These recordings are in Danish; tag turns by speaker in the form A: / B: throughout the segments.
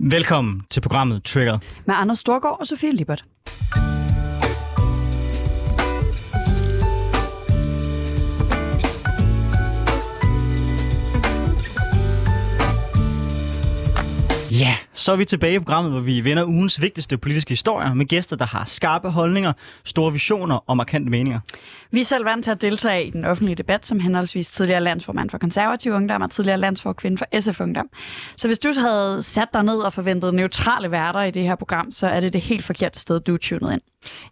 A: Velkommen til programmet Trigger.
B: Med Anders Storgård og Sofie Lippert.
A: Så er vi tilbage i programmet, hvor vi vender ugens vigtigste politiske historier med gæster, der har skarpe holdninger, store visioner og markante meninger.
B: Vi er selv vant til at deltage i den offentlige debat, som henholdsvis tidligere landsformand for konservative ungdom og tidligere landsforkvinde for SF Ungdom. Så hvis du havde sat dig ned og forventet neutrale værter i det her program, så er det det helt forkerte sted, du er tunet ind.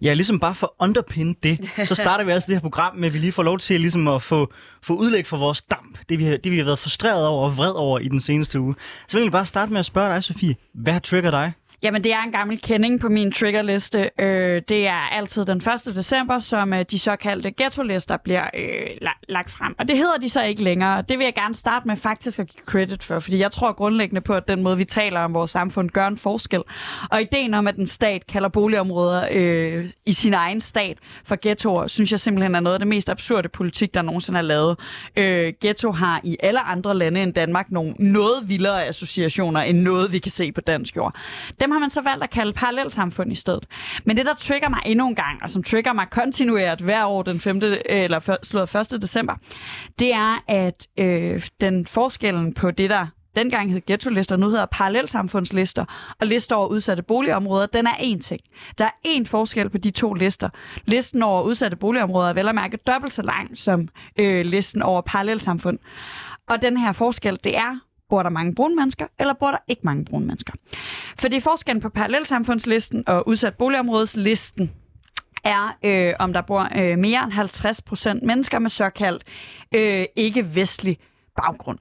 A: Ja, ligesom bare for at underpinde det, så starter vi altså det her program med, at vi lige får lov til ligesom at få, få udlæg for vores damp. Det vi, har, det, vi har været frustreret over og vred over i den seneste uge. Så vil jeg bare starte med at spørge dig, Sofie. Hvad har trigger dig?
B: Jamen, det er en gammel kending på min triggerliste. Øh, det er altid den 1. december, som øh, de såkaldte ghetto-lister bliver øh, la- lagt frem. Og det hedder de så ikke længere. Det vil jeg gerne starte med faktisk at give credit for, fordi jeg tror grundlæggende på, at den måde, vi taler om vores samfund, gør en forskel. Og ideen om, at en stat kalder boligområder øh, i sin egen stat for ghettoer, synes jeg simpelthen er noget af det mest absurde politik, der nogensinde er lavet. Øh, ghetto har i alle andre lande end Danmark nogle noget vildere associationer, end noget, vi kan se på dansk jord. Dem har man så valgt at kalde parallelsamfund i stedet. Men det, der trigger mig endnu en gang, og som trigger mig kontinuert hver år den 5. eller slået 1. december, det er, at øh, den forskellen på det, der dengang hed ghetto-lister, nu hedder parallelsamfundslister, og lister over udsatte boligområder, den er én ting. Der er én forskel på de to lister. Listen over udsatte boligområder er vel at mærke dobbelt så lang som øh, listen over parallelsamfund. Og den her forskel, det er, bor der mange brune mennesker, eller bor der ikke mange brune mennesker. Fordi forskellen på parallelsamfundslisten og udsat boligområdeslisten er, øh, om der bor øh, mere end 50 procent mennesker med såkaldt øh, ikke-vestlig baggrund.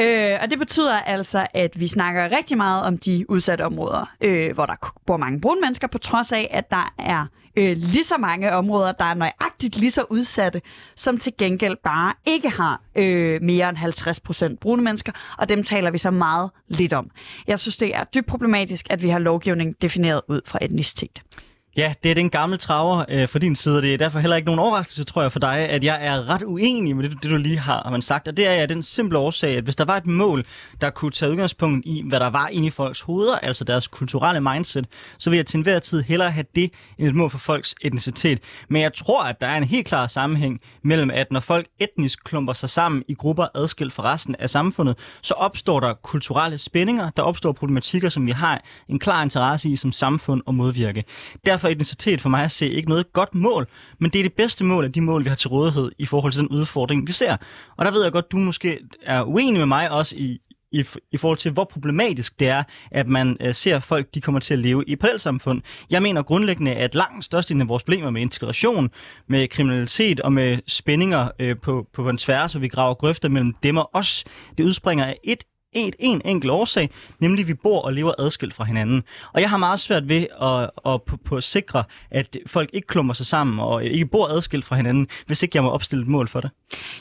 B: Øh, og det betyder altså, at vi snakker rigtig meget om de udsatte områder, øh, hvor der bor mange brune mennesker, på trods af, at der er øh, lige så mange områder, der er nøjagtigt lige så udsatte, som til gengæld bare ikke har øh, mere end 50 procent brune mennesker, og dem taler vi så meget lidt om. Jeg synes, det er dybt problematisk, at vi har lovgivning defineret ud fra etnicitet.
A: Ja, det er den gamle traver øh, fra din side, og det er derfor heller ikke nogen overraskelse, tror jeg, for dig, at jeg er ret uenig med det, det du lige har, har man sagt. Og det er jeg den simple årsag, at hvis der var et mål, der kunne tage udgangspunkt i, hvad der var inde i folks hoveder, altså deres kulturelle mindset, så vil jeg til enhver tid hellere have det end et mål for folks etnicitet. Men jeg tror, at der er en helt klar sammenhæng mellem, at når folk etnisk klumper sig sammen i grupper adskilt fra resten af samfundet, så opstår der kulturelle spændinger, der opstår problematikker, som vi har en klar interesse i som samfund og modvirke. Derfor derfor etnicitet for mig at se ikke noget godt mål, men det er det bedste mål af de mål, vi har til rådighed i forhold til den udfordring, vi ser. Og der ved jeg godt, du måske er uenig med mig også i, i, i forhold til, hvor problematisk det er, at man øh, ser folk, de kommer til at leve i parallelsamfund. Jeg mener grundlæggende, at langt størstedelen af vores problemer med integration, med kriminalitet og med spændinger øh, på, på en tværs, så vi graver grøfter mellem dem og os, det udspringer af et et, en enkelt årsag, nemlig at vi bor og lever adskilt fra hinanden. Og jeg har meget svært ved at, at, på, på at sikre, at folk ikke klumper sig sammen og ikke bor adskilt fra hinanden, hvis ikke jeg må opstille et mål for det.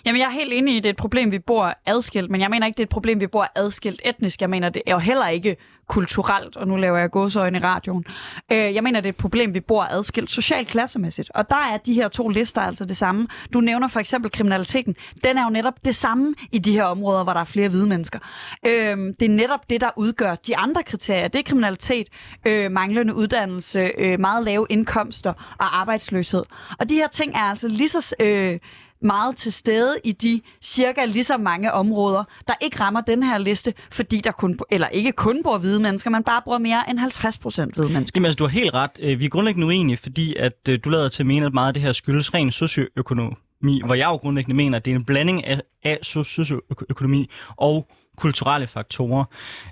B: Jamen, jeg er helt enig i, at det er et problem, vi bor adskilt, men jeg mener ikke, det er et problem, vi bor adskilt etnisk. Jeg mener, det er jo heller ikke kulturelt, og nu laver jeg gåsøjne i radioen. Øh, jeg mener, det er et problem, vi bor adskilt socialt klassemæssigt. Og der er de her to lister altså det samme. Du nævner for eksempel kriminaliteten. Den er jo netop det samme i de her områder, hvor der er flere hvide mennesker. Øh, det er netop det, der udgør de andre kriterier. Det er kriminalitet, øh, manglende uddannelse, øh, meget lave indkomster og arbejdsløshed. Og de her ting er altså lige så... Øh, meget til stede i de cirka lige så mange områder, der ikke rammer den her liste, fordi der kun, eller ikke kun bor hvide mennesker, man bare bor mere end 50 procent hvide mennesker.
A: Jamen altså, du har helt ret. Øh, vi er grundlæggende uenige, fordi at øh, du lader til at mene, at meget af det her skyldes ren socioøkonomi, hvor jeg jo grundlæggende mener, at det er en blanding af, af socioøkonomi og kulturelle faktorer.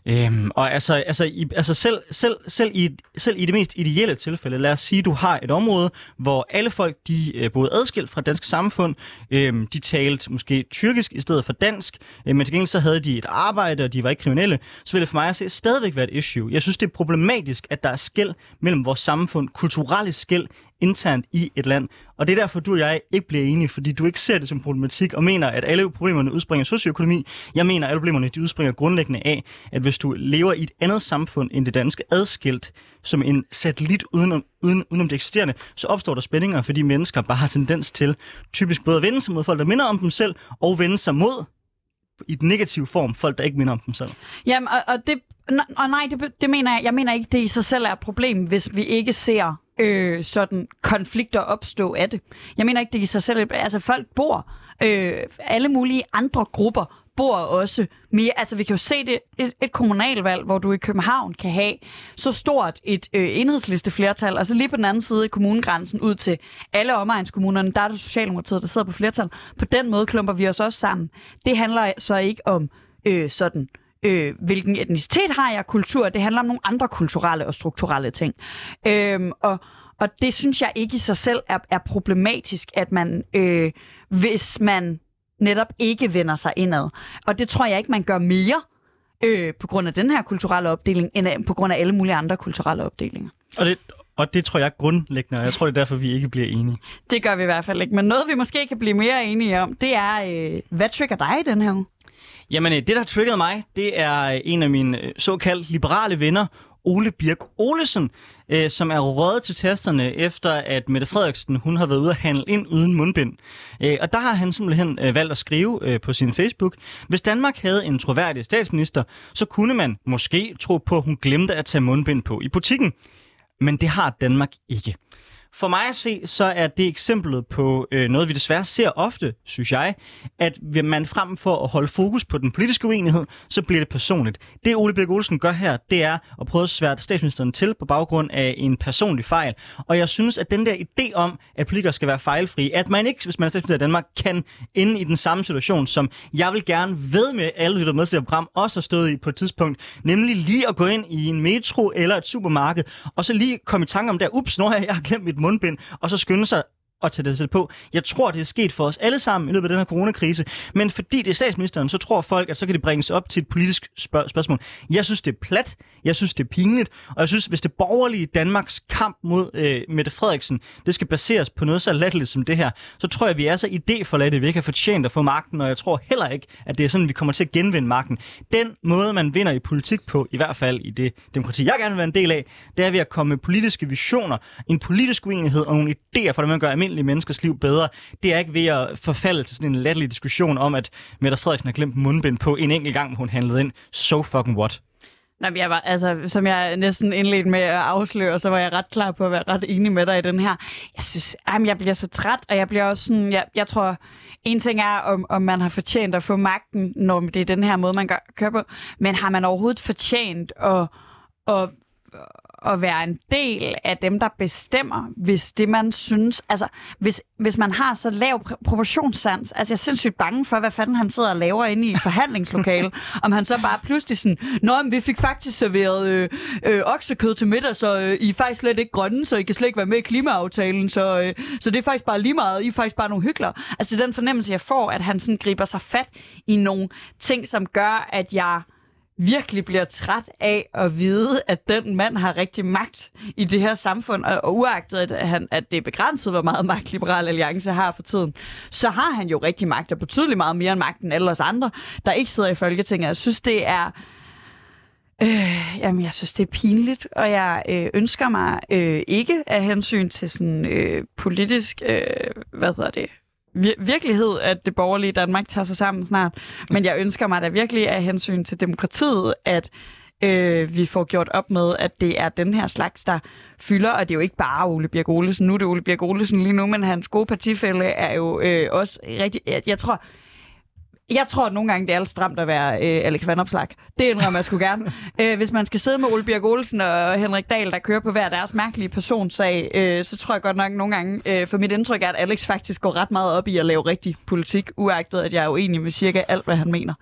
A: Øhm, og altså, altså, i, altså selv, selv, selv, i, selv i det mest ideelle tilfælde, lad os sige, du har et område, hvor alle folk de øh, boede adskilt fra dansk samfund, øhm, de talte måske tyrkisk i stedet for dansk, øh, men til gengæld så havde de et arbejde, og de var ikke kriminelle, så ville det for mig at se stadigvæk være et issue. Jeg synes, det er problematisk, at der er skæld mellem vores samfund, kulturelle skæld, internt i et land. Og det er derfor, du og jeg ikke bliver enige, fordi du ikke ser det som problematik og mener, at alle problemerne udspringer af socioøkonomi. Jeg mener, at alle problemerne de udspringer grundlæggende af, at hvis du lever i et andet samfund end det danske adskilt, som en satellit udenom, uden, udenom det eksisterende, så opstår der spændinger, fordi mennesker bare har tendens til typisk både at vende sig mod folk, der minder om dem selv, og vende sig mod i den negative form folk, der ikke minder om dem selv.
B: Jamen, og, og, det, og nej, det, det mener jeg, jeg mener ikke, det i sig selv er et problem, hvis vi ikke ser øh, sådan konflikter opstå af det. Jeg mener ikke, det i sig selv, altså folk bor, øh, alle mulige andre grupper bor også mere, altså vi kan jo se det, et, et kommunalvalg, hvor du i København kan have så stort et øh, enhedsliste flertal, så lige på den anden side af kommunegrænsen ud til alle omegnskommunerne, der er det Socialdemokratiet, der sidder på flertal. På den måde klumper vi os også sammen. Det handler så ikke om øh, sådan øh, hvilken etnicitet har jeg, kultur. Det handler om nogle andre kulturelle og strukturelle ting. Øhm, og, og det synes jeg ikke i sig selv er, er problematisk, at man, øh, hvis man netop ikke vender sig indad. Og det tror jeg ikke, man gør mere øh, på grund af den her kulturelle opdeling, end på grund af alle mulige andre kulturelle opdelinger.
A: Og det, og det tror jeg grundlæggende, og jeg tror, det er derfor, vi ikke bliver enige.
B: Det gør vi i hvert fald ikke. Men noget, vi måske kan blive mere enige om, det er, øh, hvad trigger dig i den her uge?
A: Jamen, øh, det, der har mig, det er øh, en af mine øh, såkaldt liberale venner, Ole Birk Olesen, øh, som er røget til testerne efter, at Mette Frederiksen hun har været ude at handle ind uden mundbind. Øh, og der har han simpelthen øh, valgt at skrive øh, på sin Facebook, hvis Danmark havde en troværdig statsminister, så kunne man måske tro på, at hun glemte at tage mundbind på i butikken. Men det har Danmark ikke. For mig at se, så er det eksemplet på øh, noget, vi desværre ser ofte, synes jeg, at man frem for at holde fokus på den politiske uenighed, så bliver det personligt. Det Ole Birk Olsen gør her, det er at prøve at sværte statsministeren til på baggrund af en personlig fejl. Og jeg synes, at den der idé om, at politikere skal være fejlfri, at man ikke, hvis man er statsminister i Danmark, kan ende i den samme situation, som jeg vil gerne ved med alle, der med til det program, også har stået i på et tidspunkt, nemlig lige at gå ind i en metro eller et supermarked, og så lige komme i tanke om der, ups, nu har jeg, jeg har glemt mit mundbind, og så skynde sig at tage det på. Jeg tror, det er sket for os alle sammen i løbet af den her coronakrise, men fordi det er statsministeren, så tror folk, at så kan det bringes op til et politisk spørg- spørgsmål. Jeg synes, det er plat, jeg synes, det er pinligt, og jeg synes, hvis det borgerlige Danmarks kamp mod øh, Mette Frederiksen, det skal baseres på noget så latterligt som det her, så tror jeg, vi er så idéforladte, at vi ikke har fortjent at få magten, og jeg tror heller ikke, at det er sådan, vi kommer til at genvinde magten. Den måde, man vinder i politik på, i hvert fald i det demokrati, jeg gerne vil være en del af, det er ved at komme med politiske visioner, en politisk uenighed og nogle idéer for, hvordan man gør almindelige menneskers liv bedre. Det er ikke ved at forfalde til sådan en latterlig diskussion om, at Mette Frederiksen har glemt mundbind på en enkelt gang, hun handlede ind. So fucking what?
B: Nej, jeg var, altså, som jeg næsten indledte med at afsløre, så var jeg ret klar på at være ret enig med dig i den her. Jeg synes, jamen, jeg bliver så træt, og jeg bliver også sådan, jeg, jeg tror, en ting er, om, om man har fortjent at få magten, når det er den her måde, man gør, kører på, men har man overhovedet fortjent at, at at være en del af dem, der bestemmer, hvis det man synes, altså hvis, hvis man har så lav proportionssans, altså jeg er sindssygt bange for, hvad fanden han sidder og laver inde i forhandlingslokale, om han så bare pludselig sådan, Nå, men vi fik faktisk serveret øh, øh, oksekød til middag, så øh, I er faktisk slet ikke grønne, så I kan slet ikke være med i klimaaftalen, så, øh, så det er faktisk bare lige meget, I er faktisk bare nogle hyggler. Altså det er den fornemmelse, jeg får, at han sådan griber sig fat i nogle ting, som gør, at jeg virkelig bliver træt af at vide, at den mand har rigtig magt i det her samfund, og, og uagtet at, han, at det er begrænset, hvor meget magt Liberal Alliance har for tiden, så har han jo rigtig magt, og betydeligt meget mere end magt end alle os andre, der ikke sidder i Folketinget. Jeg synes, det er... Øh, jamen, jeg synes, det er pinligt, og jeg øh, ønsker mig øh, ikke af hensyn til sådan øh, politisk, øh, hvad hedder det, vir- virkelighed, at det borgerlige Danmark tager sig sammen snart. Men jeg ønsker mig da virkelig af hensyn til demokratiet, at øh, vi får gjort op med, at det er den her slags, der fylder, og det er jo ikke bare Ole Birk Olesen. Nu er det Ole Birk Olesen lige nu, men hans gode partifælde er jo øh, også rigtig... Jeg, jeg tror, jeg tror, at nogle gange det er alt stramt at være øh, Alex Vandopslag. Det indrømmer jeg sgu gerne. øh, hvis man skal sidde med Ole Birk Olsen og Henrik Dahl, der kører på hver deres mærkelige personsag, øh, så tror jeg godt nok nogle gange, øh, for mit indtryk er, at Alex faktisk går ret meget op i at lave rigtig politik, uagtet at jeg er uenig med cirka alt, hvad han mener.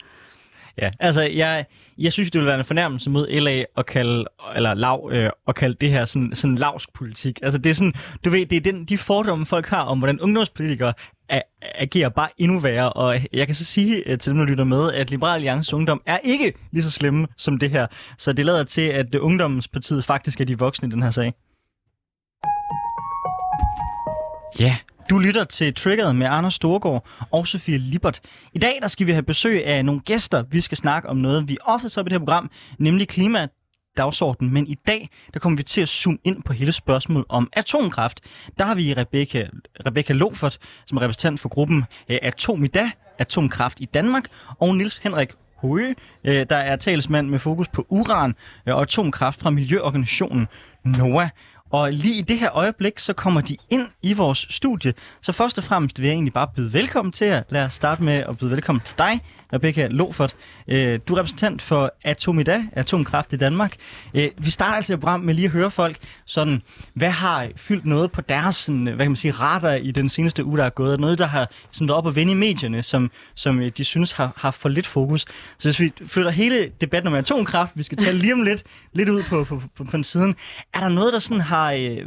A: Ja, altså jeg, jeg synes, det ville være en fornærmelse mod LA at kalde, eller lav, øh, at kalde det her sådan, sådan lavsk politik. Altså det er sådan, du ved, det er den, de fordomme, folk har om, hvordan ungdomspolitikere agerer bare endnu værre. Og jeg kan så sige uh, til dem, der lytter med, at Liberal Alliance Ungdom er ikke lige så slemme som det her. Så det lader til, at Ungdomspartiet faktisk er de voksne i den her sag. Ja, du lytter til Triggeret med Anders Storgård og Sofie Libert. I dag der skal vi have besøg af nogle gæster. Vi skal snakke om noget, vi ofte så i det her program, nemlig klima dagsorden, men i dag der kommer vi til at zoome ind på hele spørgsmålet om atomkraft. Der har vi Rebecca, Rebecca Lofert, som er repræsentant for gruppen øh, Atomida, Atomkraft i Danmark, og Nils Henrik Høge, øh, der er talsmand med fokus på uran øh, og atomkraft fra miljøorganisationen NOAA. Og lige i det her øjeblik, så kommer de ind i vores studie. Så først og fremmest vil jeg egentlig bare byde velkommen til jer. Lad os starte med at byde velkommen til dig, Rebecca Lofert. Øh, du er repræsentant for Atomida, Atomkraft i Danmark. Øh, vi starter altså et program med lige at høre folk, sådan, hvad har fyldt noget på deres sådan, hvad kan man sige, radar i den seneste uge, der er gået? Noget, der har sådan, været op og vende i medierne, som, som øh, de synes har, har for lidt fokus. Så hvis vi flytter hele debatten om atomkraft, vi skal tale lige om lidt, lidt ud på, på, på, på den siden. Er der noget, der sådan har, øh,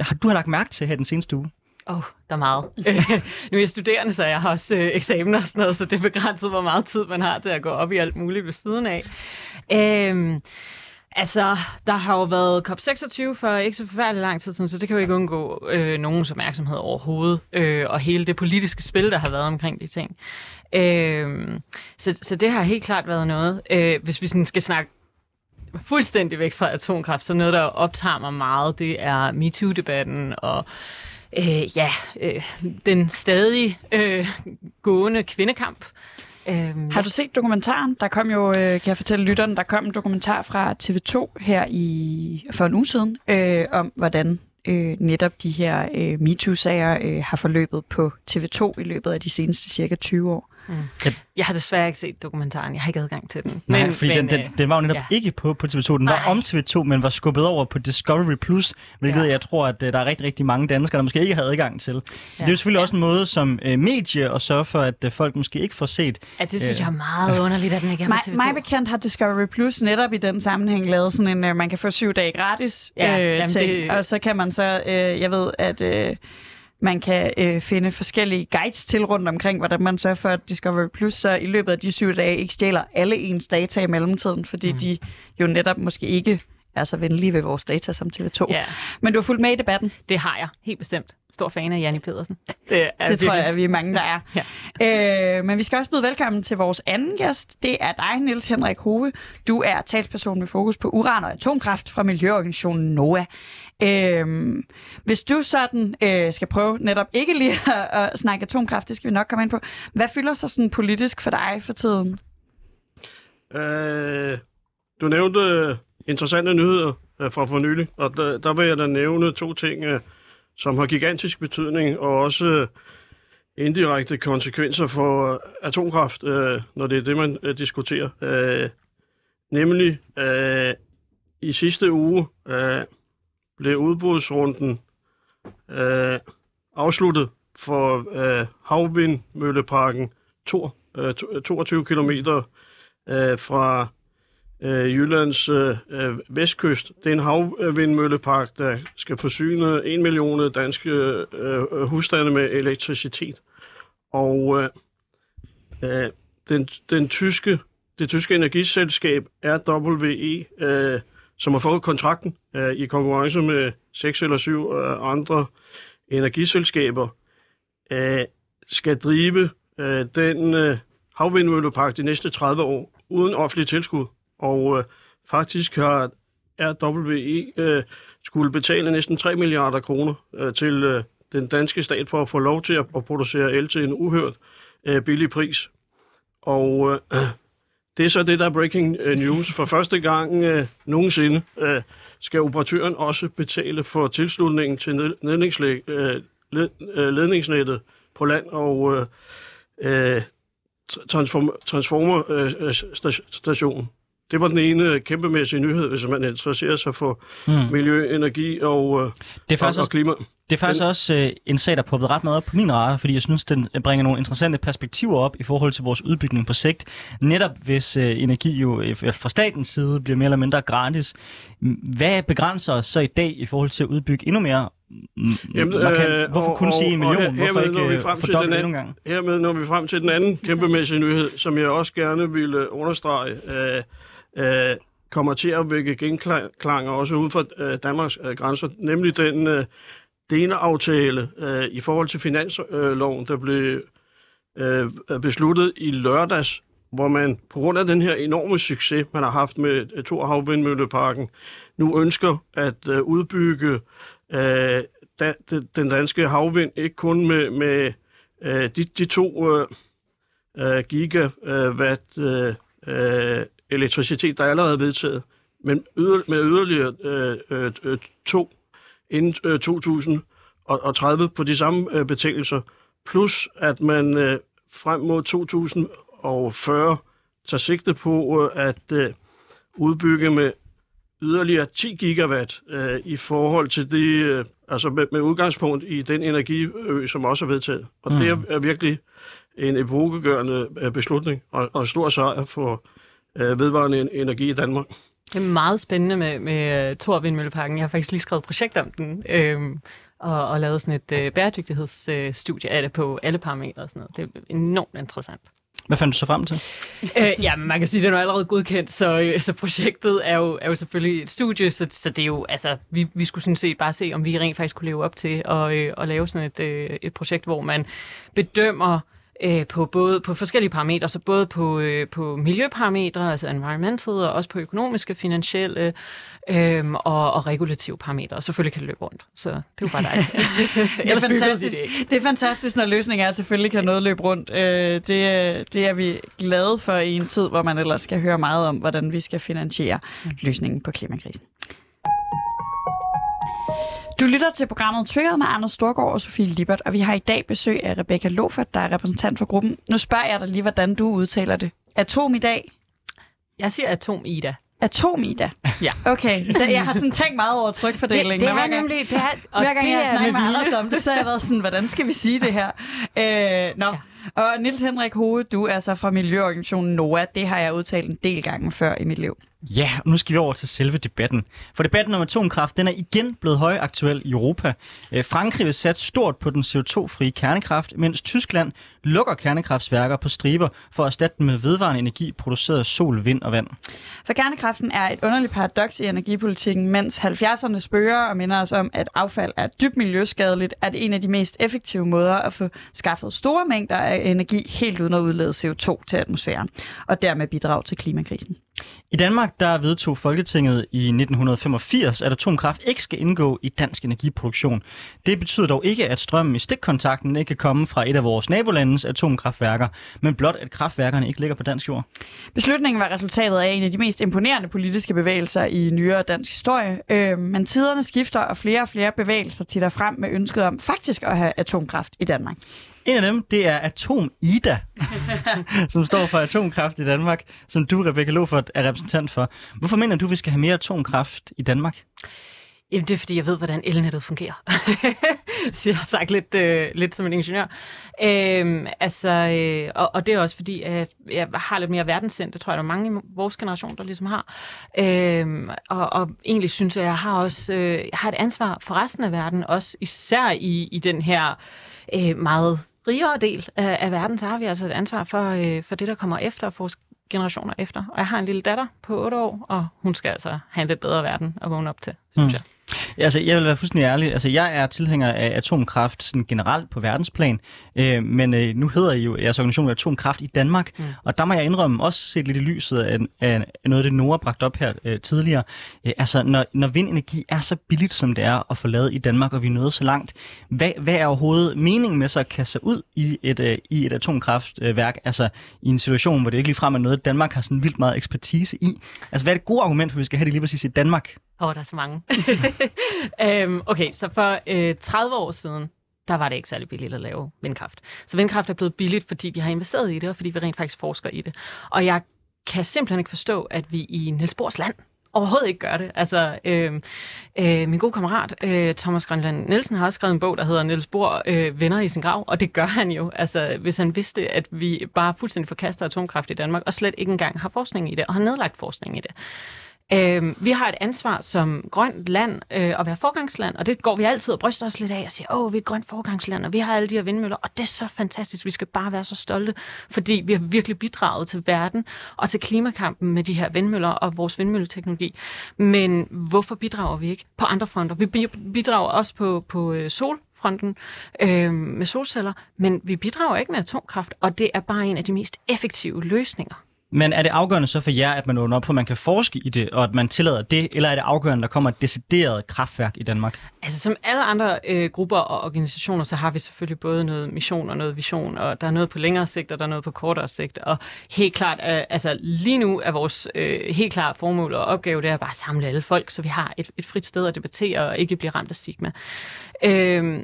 A: har, du har lagt mærke til her den seneste uge?
C: Åh, oh, der er meget. nu er jeg studerende, så jeg har også øh, eksamener og sådan noget, så det er begrænset, hvor meget tid man har til at gå op i alt muligt ved siden af. Øhm, altså, der har jo været COP26 for ikke så forfærdelig lang tid siden, så det kan jo ikke undgå øh, nogens opmærksomhed overhovedet, øh, og hele det politiske spil, der har været omkring de ting. Øh, så, så det har helt klart været noget. Øh, hvis vi sådan skal snakke fuldstændig væk fra atomkraft, så noget, der optager mig meget, det er MeToo-debatten og øh, ja, øh, den stadig øh, gående kvindekamp.
B: Øhm, Har du set dokumentaren? Der kom jo, øh, kan jeg fortælle lytteren, der kom en dokumentar fra TV2 her i for en uge siden, øh, om hvordan øh, netop de her øh, MeToo-sager øh, har forløbet på TV2 i løbet af de seneste cirka 20 år.
C: Mm. Jeg, jeg har desværre ikke set dokumentaren. Jeg har ikke adgang til den.
A: Nej, men, fordi men, den, den, den var jo netop ja. ikke på, på TV2. Den var om TV2, men var skubbet over på Discovery+, Plus, hvilket ja. jeg tror, at uh, der er rigtig, rigtig mange danskere, der måske ikke havde adgang til. Så ja. det er jo selvfølgelig ja. også en måde som uh, medie at sørge for, at uh, folk måske ikke får set...
C: Ja, det synes uh, jeg er meget underligt, at den ikke er på TV2.
B: Mig bekendt har Discovery Plus netop i den sammenhæng lavet sådan en, uh, man kan få syv dage gratis ja, øh, jamen, ting, det... og så kan man så, uh, jeg ved, at... Uh, man kan øh, finde forskellige guides til rundt omkring, hvordan man sørger for, at Discovery Plus så i løbet af de syv dage ikke stjæler alle ens data i mellemtiden, fordi mm. de jo netop måske ikke er så venlige ved vores data som TV2. Ja. Men du har fulgt med i debatten?
C: Det har jeg, helt bestemt. Stor fan af Janni Pedersen.
B: Det, er det tror jeg, at vi er mange, der er. ja. øh, men vi skal også byde velkommen til vores anden gæst. Det er dig, Niels Henrik Hove. Du er talsperson med fokus på uran og atomkraft fra Miljøorganisationen NOAA. Øh, hvis du sådan øh, skal prøve netop ikke lige at, at snakke atomkraft, det skal vi nok komme ind på. Hvad fylder så sådan politisk for dig for tiden?
D: Øh, du nævnte interessante nyheder øh, fra for nylig, og der, der vil jeg da nævne to ting, øh, som har gigantisk betydning, og også øh, indirekte konsekvenser for øh, atomkraft, øh, når det er det, man øh, diskuterer. Øh, nemlig, øh, i sidste uge øh, blev udbudsrunden øh, afsluttet for øh, havvindmølleparken Tor, øh, 22 øh, øh, km øh, fra øh, Jyllands øh, øh, vestkyst. Det er en havvindmøllepark, der skal forsyne en million danske øh, øh husstande med elektricitet. Og øh, øh, den, den tyske, det tyske energiselskab RWE, øh, som har fået kontrakten øh, i konkurrence med seks eller syv øh, andre energiselskaber, øh, skal drive øh, den øh, havvindmøllepark de næste 30 år uden offentlig tilskud. Og øh, faktisk har RWE øh, skulle betale næsten 3 milliarder kroner øh, til øh, den danske stat for at få lov til at, at producere el til en uhørt øh, billig pris. Og øh, det er så det, der er breaking øh, news. For første gang øh, nogensinde øh, skal operatøren også betale for tilslutningen til ned, øh, led, øh, ledningsnettet på land og øh, øh transform, transformerstationen. Øh, øh det var den ene kæmpemæssige nyhed, hvis man interesserer sig for mm. miljø, energi og, øh, det er faktisk og, og klima.
A: Det er faktisk den, også øh, en sag, der poppet ret meget op på min radar, fordi jeg synes, den bringer nogle interessante perspektiver op i forhold til vores udbygning på sigt. Netop hvis øh, energi jo øh, fra statens side bliver mere eller mindre gratis. Hvad begrænser os så i dag i forhold til at udbygge endnu mere Jamen, øh, Hvorfor kun sige en million? Her, Hvorfor ikke øh, fordoble endnu en gang?
D: Hermed når vi frem til den anden kæmpemæssige nyhed, som jeg også gerne ville understrege. Øh, øh, kommer til at vække genklang også uden for øh, Danmarks øh, grænser, nemlig den øh, deleaftale øh, i forhold til finansloven, der blev øh, besluttet i lørdags hvor man på grund af den her enorme succes, man har haft med øh, Thor Havvindmølleparken, nu ønsker at øh, udbygge øh, da, den danske havvind, ikke kun med, med øh, de, de to øh, øh gigawatt øh, øh, elektricitet, der er allerede vedtaget, men yder, med yderligere øh, øh, øh to inden øh, 2030 på de samme øh, betingelser, plus at man øh, frem mod 2040 tager sigte på øh, at øh, udbygge med yderligere 10 gigawatt øh, i forhold til det, øh, altså med, med udgangspunkt i den energiø, som også er vedtaget. Og mm. det er, er virkelig en epokegørende øh, beslutning og, og en stor sejr for øh, vedvarende energi i Danmark.
C: Det er meget spændende med, med Thor Vindmølleparken. Jeg har faktisk lige skrevet et projekt om den, øhm, og, og lavet sådan et øh, bæredygtighedsstudie af det på alle parametre og sådan noget. Det er enormt interessant.
A: Hvad fandt du så frem til?
C: øh, ja, men man kan sige, at det er allerede godkendt, så, øh, så projektet er jo, er jo selvfølgelig et studie, så, så det er jo, altså, vi, vi skulle sådan set bare se, om vi rent faktisk kunne leve op til at, øh, at lave sådan et, øh, et projekt, hvor man bedømmer øh, på både på forskellige parametre, så både på, øh, på miljøparametre, altså environmental, og også på økonomiske, finansielle øh, og, og regulative parametre. Og selvfølgelig kan det løbe rundt. Så det er jo bare dig.
B: det, er fantastisk. Det, det er fantastisk, når løsningen er, at selvfølgelig kan noget løbe rundt. Øh, det, det er vi glade for i en tid, hvor man ellers skal høre meget om, hvordan vi skal finansiere mm. løsningen på klimakrisen. Du lytter til programmet Triggeret med Anders Storgård og Sofie Libert, og vi har i dag besøg af Rebecca Lofert, der er repræsentant for gruppen. Nu spørger jeg dig lige, hvordan du udtaler det. Atom i dag?
C: Jeg siger Atom Ida.
B: Atom Ida?
C: Ja.
B: Okay, jeg har sådan tænkt meget over trykfordelingen.
C: Det, det er nemlig... Det er,
B: og hver gang det jeg har snakket med Anders om det, så har jeg været sådan, hvordan skal vi sige det her? Øh, nå, ja. Og Nils Henrik Hove, du er så fra Miljøorganisationen NOA. Det har jeg udtalt en del gange før i mit liv.
A: Ja, og nu skal vi over til selve debatten. For debatten om atomkraft, den er igen blevet højaktuel i Europa. Øh, Frankrig vil sætte stort på den CO2-frie kernekraft, mens Tyskland lukker kernekraftsværker på striber for at erstatte dem med vedvarende energi produceret af sol, vind og vand.
B: For kernekraften er et underligt paradoks i energipolitikken, mens 70'erne spørger og minder os om, at affald er dybt miljøskadeligt, er det en af de mest effektive måder at få skaffet store mængder af energi helt uden at udlede CO2 til atmosfæren, og dermed bidrage til klimakrisen.
A: I Danmark der vedtog Folketinget i 1985, at atomkraft ikke skal indgå i dansk energiproduktion. Det betyder dog ikke, at strømmen i stikkontakten ikke kan komme fra et af vores nabolandes atomkraftværker, men blot at kraftværkerne ikke ligger på dansk jord.
B: Beslutningen var resultatet af en af de mest imponerende politiske bevægelser i nyere dansk historie. Øh, men tiderne skifter, og flere og flere bevægelser titter frem med ønsket om faktisk at have atomkraft i Danmark.
A: En af dem, det er Atom Ida, som står for atomkraft i Danmark, som du, Rebecca Lofert, er repræsentant for. Hvorfor mener du, vi skal have mere atomkraft i Danmark?
C: Jamen, det er, fordi jeg ved, hvordan elnettet fungerer. Så jeg har sagt lidt, øh, lidt som en ingeniør. Øhm, altså, øh, og, og det er også fordi, at jeg har lidt mere verdenssind. Det tror jeg, der er mange i vores generation, der ligesom har. Øhm, og, og egentlig synes jeg, at jeg har også øh, jeg har et ansvar for resten af verden, også især i, i den her øh, meget rigere del af, af verden, så har vi altså et ansvar for, øh, for det, der kommer efter vores generationer efter. Og jeg har en lille datter på 8 år, og hun skal altså have en lidt bedre verden at vågne op til, synes mm. jeg.
A: Altså, jeg vil være fuldstændig ærlig. Altså, jeg er tilhænger af atomkraft sådan generelt på verdensplan, øh, men øh, nu hedder I jo jeres organisation Atomkraft i Danmark, mm. og der må jeg indrømme, også set lidt i lyset af, af noget af det, Nora bragt op her øh, tidligere. Øh, altså, når, når vindenergi er så billigt, som det er at få lavet i Danmark, og vi er nået så langt, hvad, hvad er overhovedet meningen med så at kaste sig ud i et, øh, i et atomkraftværk, altså i en situation, hvor det ikke ligefrem er noget, Danmark har sådan vildt meget ekspertise i? Altså, hvad er det gode argument for, at vi skal have det lige præcis i Danmark?
C: Åh, oh, der er så mange. um, okay, så for øh, 30 år siden, der var det ikke særlig billigt at lave vindkraft. Så vindkraft er blevet billigt, fordi vi har investeret i det, og fordi vi rent faktisk forsker i det. Og jeg kan simpelthen ikke forstå, at vi i Niels Bohrs land overhovedet ikke gør det. Altså, øh, øh, min gode kammerat, øh, Thomas Grønland Nielsen, har også skrevet en bog, der hedder Niels Bohr øh, Venner i sin grav, og det gør han jo. Altså, hvis han vidste, at vi bare fuldstændig forkaster atomkraft i Danmark, og slet ikke engang har forskning i det, og har nedlagt forskning i det. Øh, vi har et ansvar som grønt land øh, at være forgangsland, og det går vi altid og bryster os lidt af og siger, åh, vi er et grønt forgangsland, og vi har alle de her vindmøller, og det er så fantastisk, vi skal bare være så stolte, fordi vi har virkelig bidraget til verden og til klimakampen med de her vindmøller og vores vindmølleteknologi. Men hvorfor bidrager vi ikke på andre fronter? Vi bidrager også på, på øh, sol fronten øh, med solceller, men vi bidrager ikke med atomkraft, og det er bare en af de mest effektive løsninger.
A: Men er det afgørende så for jer, at man åbner op for, at man kan forske i det, og at man tillader det, eller er det afgørende, at der kommer et decideret kraftværk i Danmark?
C: Altså som alle andre øh, grupper og organisationer, så har vi selvfølgelig både noget mission og noget vision, og der er noget på længere sigt, og der er noget på kortere sigt. Og helt klart, øh, altså lige nu er vores øh, helt klart formål og opgave, det er bare at samle alle folk, så vi har et, et frit sted at debattere og ikke blive ramt af stigma. Øh,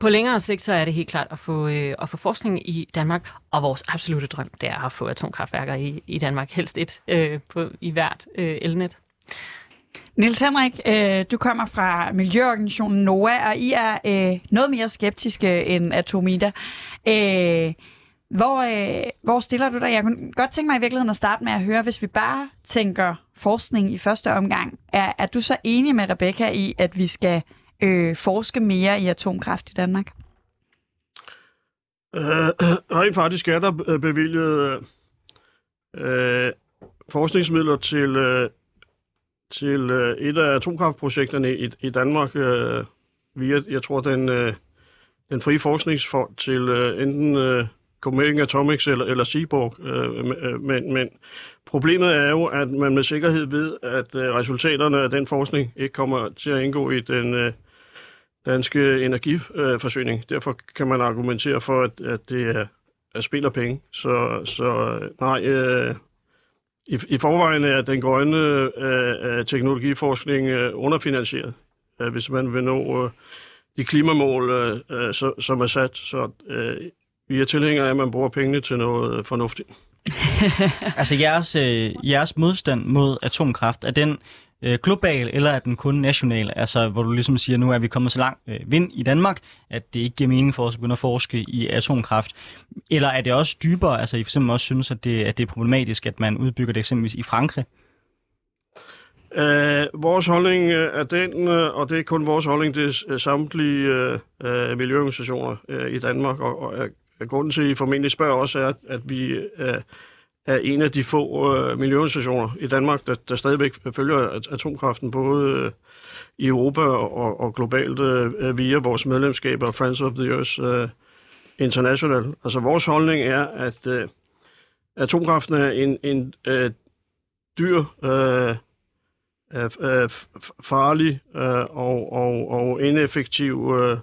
C: på længere sigt, så er det helt klart at få, øh, at få forskning i Danmark, og vores absolute drøm, det er at få atomkraftværker i, i Danmark, helst et øh, på, i hvert øh, elnet.
B: Niels Henrik, øh, du kommer fra Miljøorganisationen NOA, og I er øh, noget mere skeptiske end Atomida. Øh, hvor, øh, hvor stiller du dig? Jeg kunne godt tænke mig i virkeligheden at starte med at høre, hvis vi bare tænker forskning i første omgang, er, er du så enig med Rebecca i, at vi skal øh, forske mere i atomkraft i Danmark?
D: Øh, rent faktisk er der bevilget øh, forskningsmidler til, øh, til øh, et af atomkraftprojekterne i, i Danmark øh, via, jeg tror, den, øh, den frie forskningsfond til øh, enten øh, Copenhagen Atomics eller, eller Seaborg. Øh, øh men, men problemet er jo, at man med sikkerhed ved, at øh, resultaterne af den forskning ikke kommer til at indgå i den øh, danske energiforsyning. Derfor kan man argumentere for, at, at det er, er spil og penge. Så, så nej, øh, i, i forvejen er den grønne øh, teknologiforskning øh, underfinansieret, øh, hvis man vil nå øh, de klimamål, øh, øh så, som er sat. Så øh, vi er tilhængere af, at man bruger pengene til noget fornuftigt.
A: altså jeres, øh, jeres modstand mod atomkraft, er den øh, global, eller er den kun national? Altså, hvor du ligesom siger, nu er vi kommet så langt øh, vind i Danmark, at det ikke giver mening for os at begynde at forske i atomkraft. Eller er det også dybere, altså I for eksempel også synes, at det, at det er problematisk, at man udbygger det eksempelvis i Frankrig?
D: Uh, vores holdning øh, er den, uh, og det er kun vores holdning, det er samtlige uh, miljøorganisationer uh, i Danmark, og, og uh, grunden til, at I formentlig spørger også, er, at, at vi uh, er en af de få øh, miljøorganisationer i Danmark, der, der stadigvæk følger atomkraften, både øh, i Europa og, og globalt øh, øh via vores medlemskaber Friends of the Earth øh, International. Altså vores holdning er, at øh, atomkraften er en, en øh, dyr, øh, øh, farlig øh, og, og, og ineffektiv øh,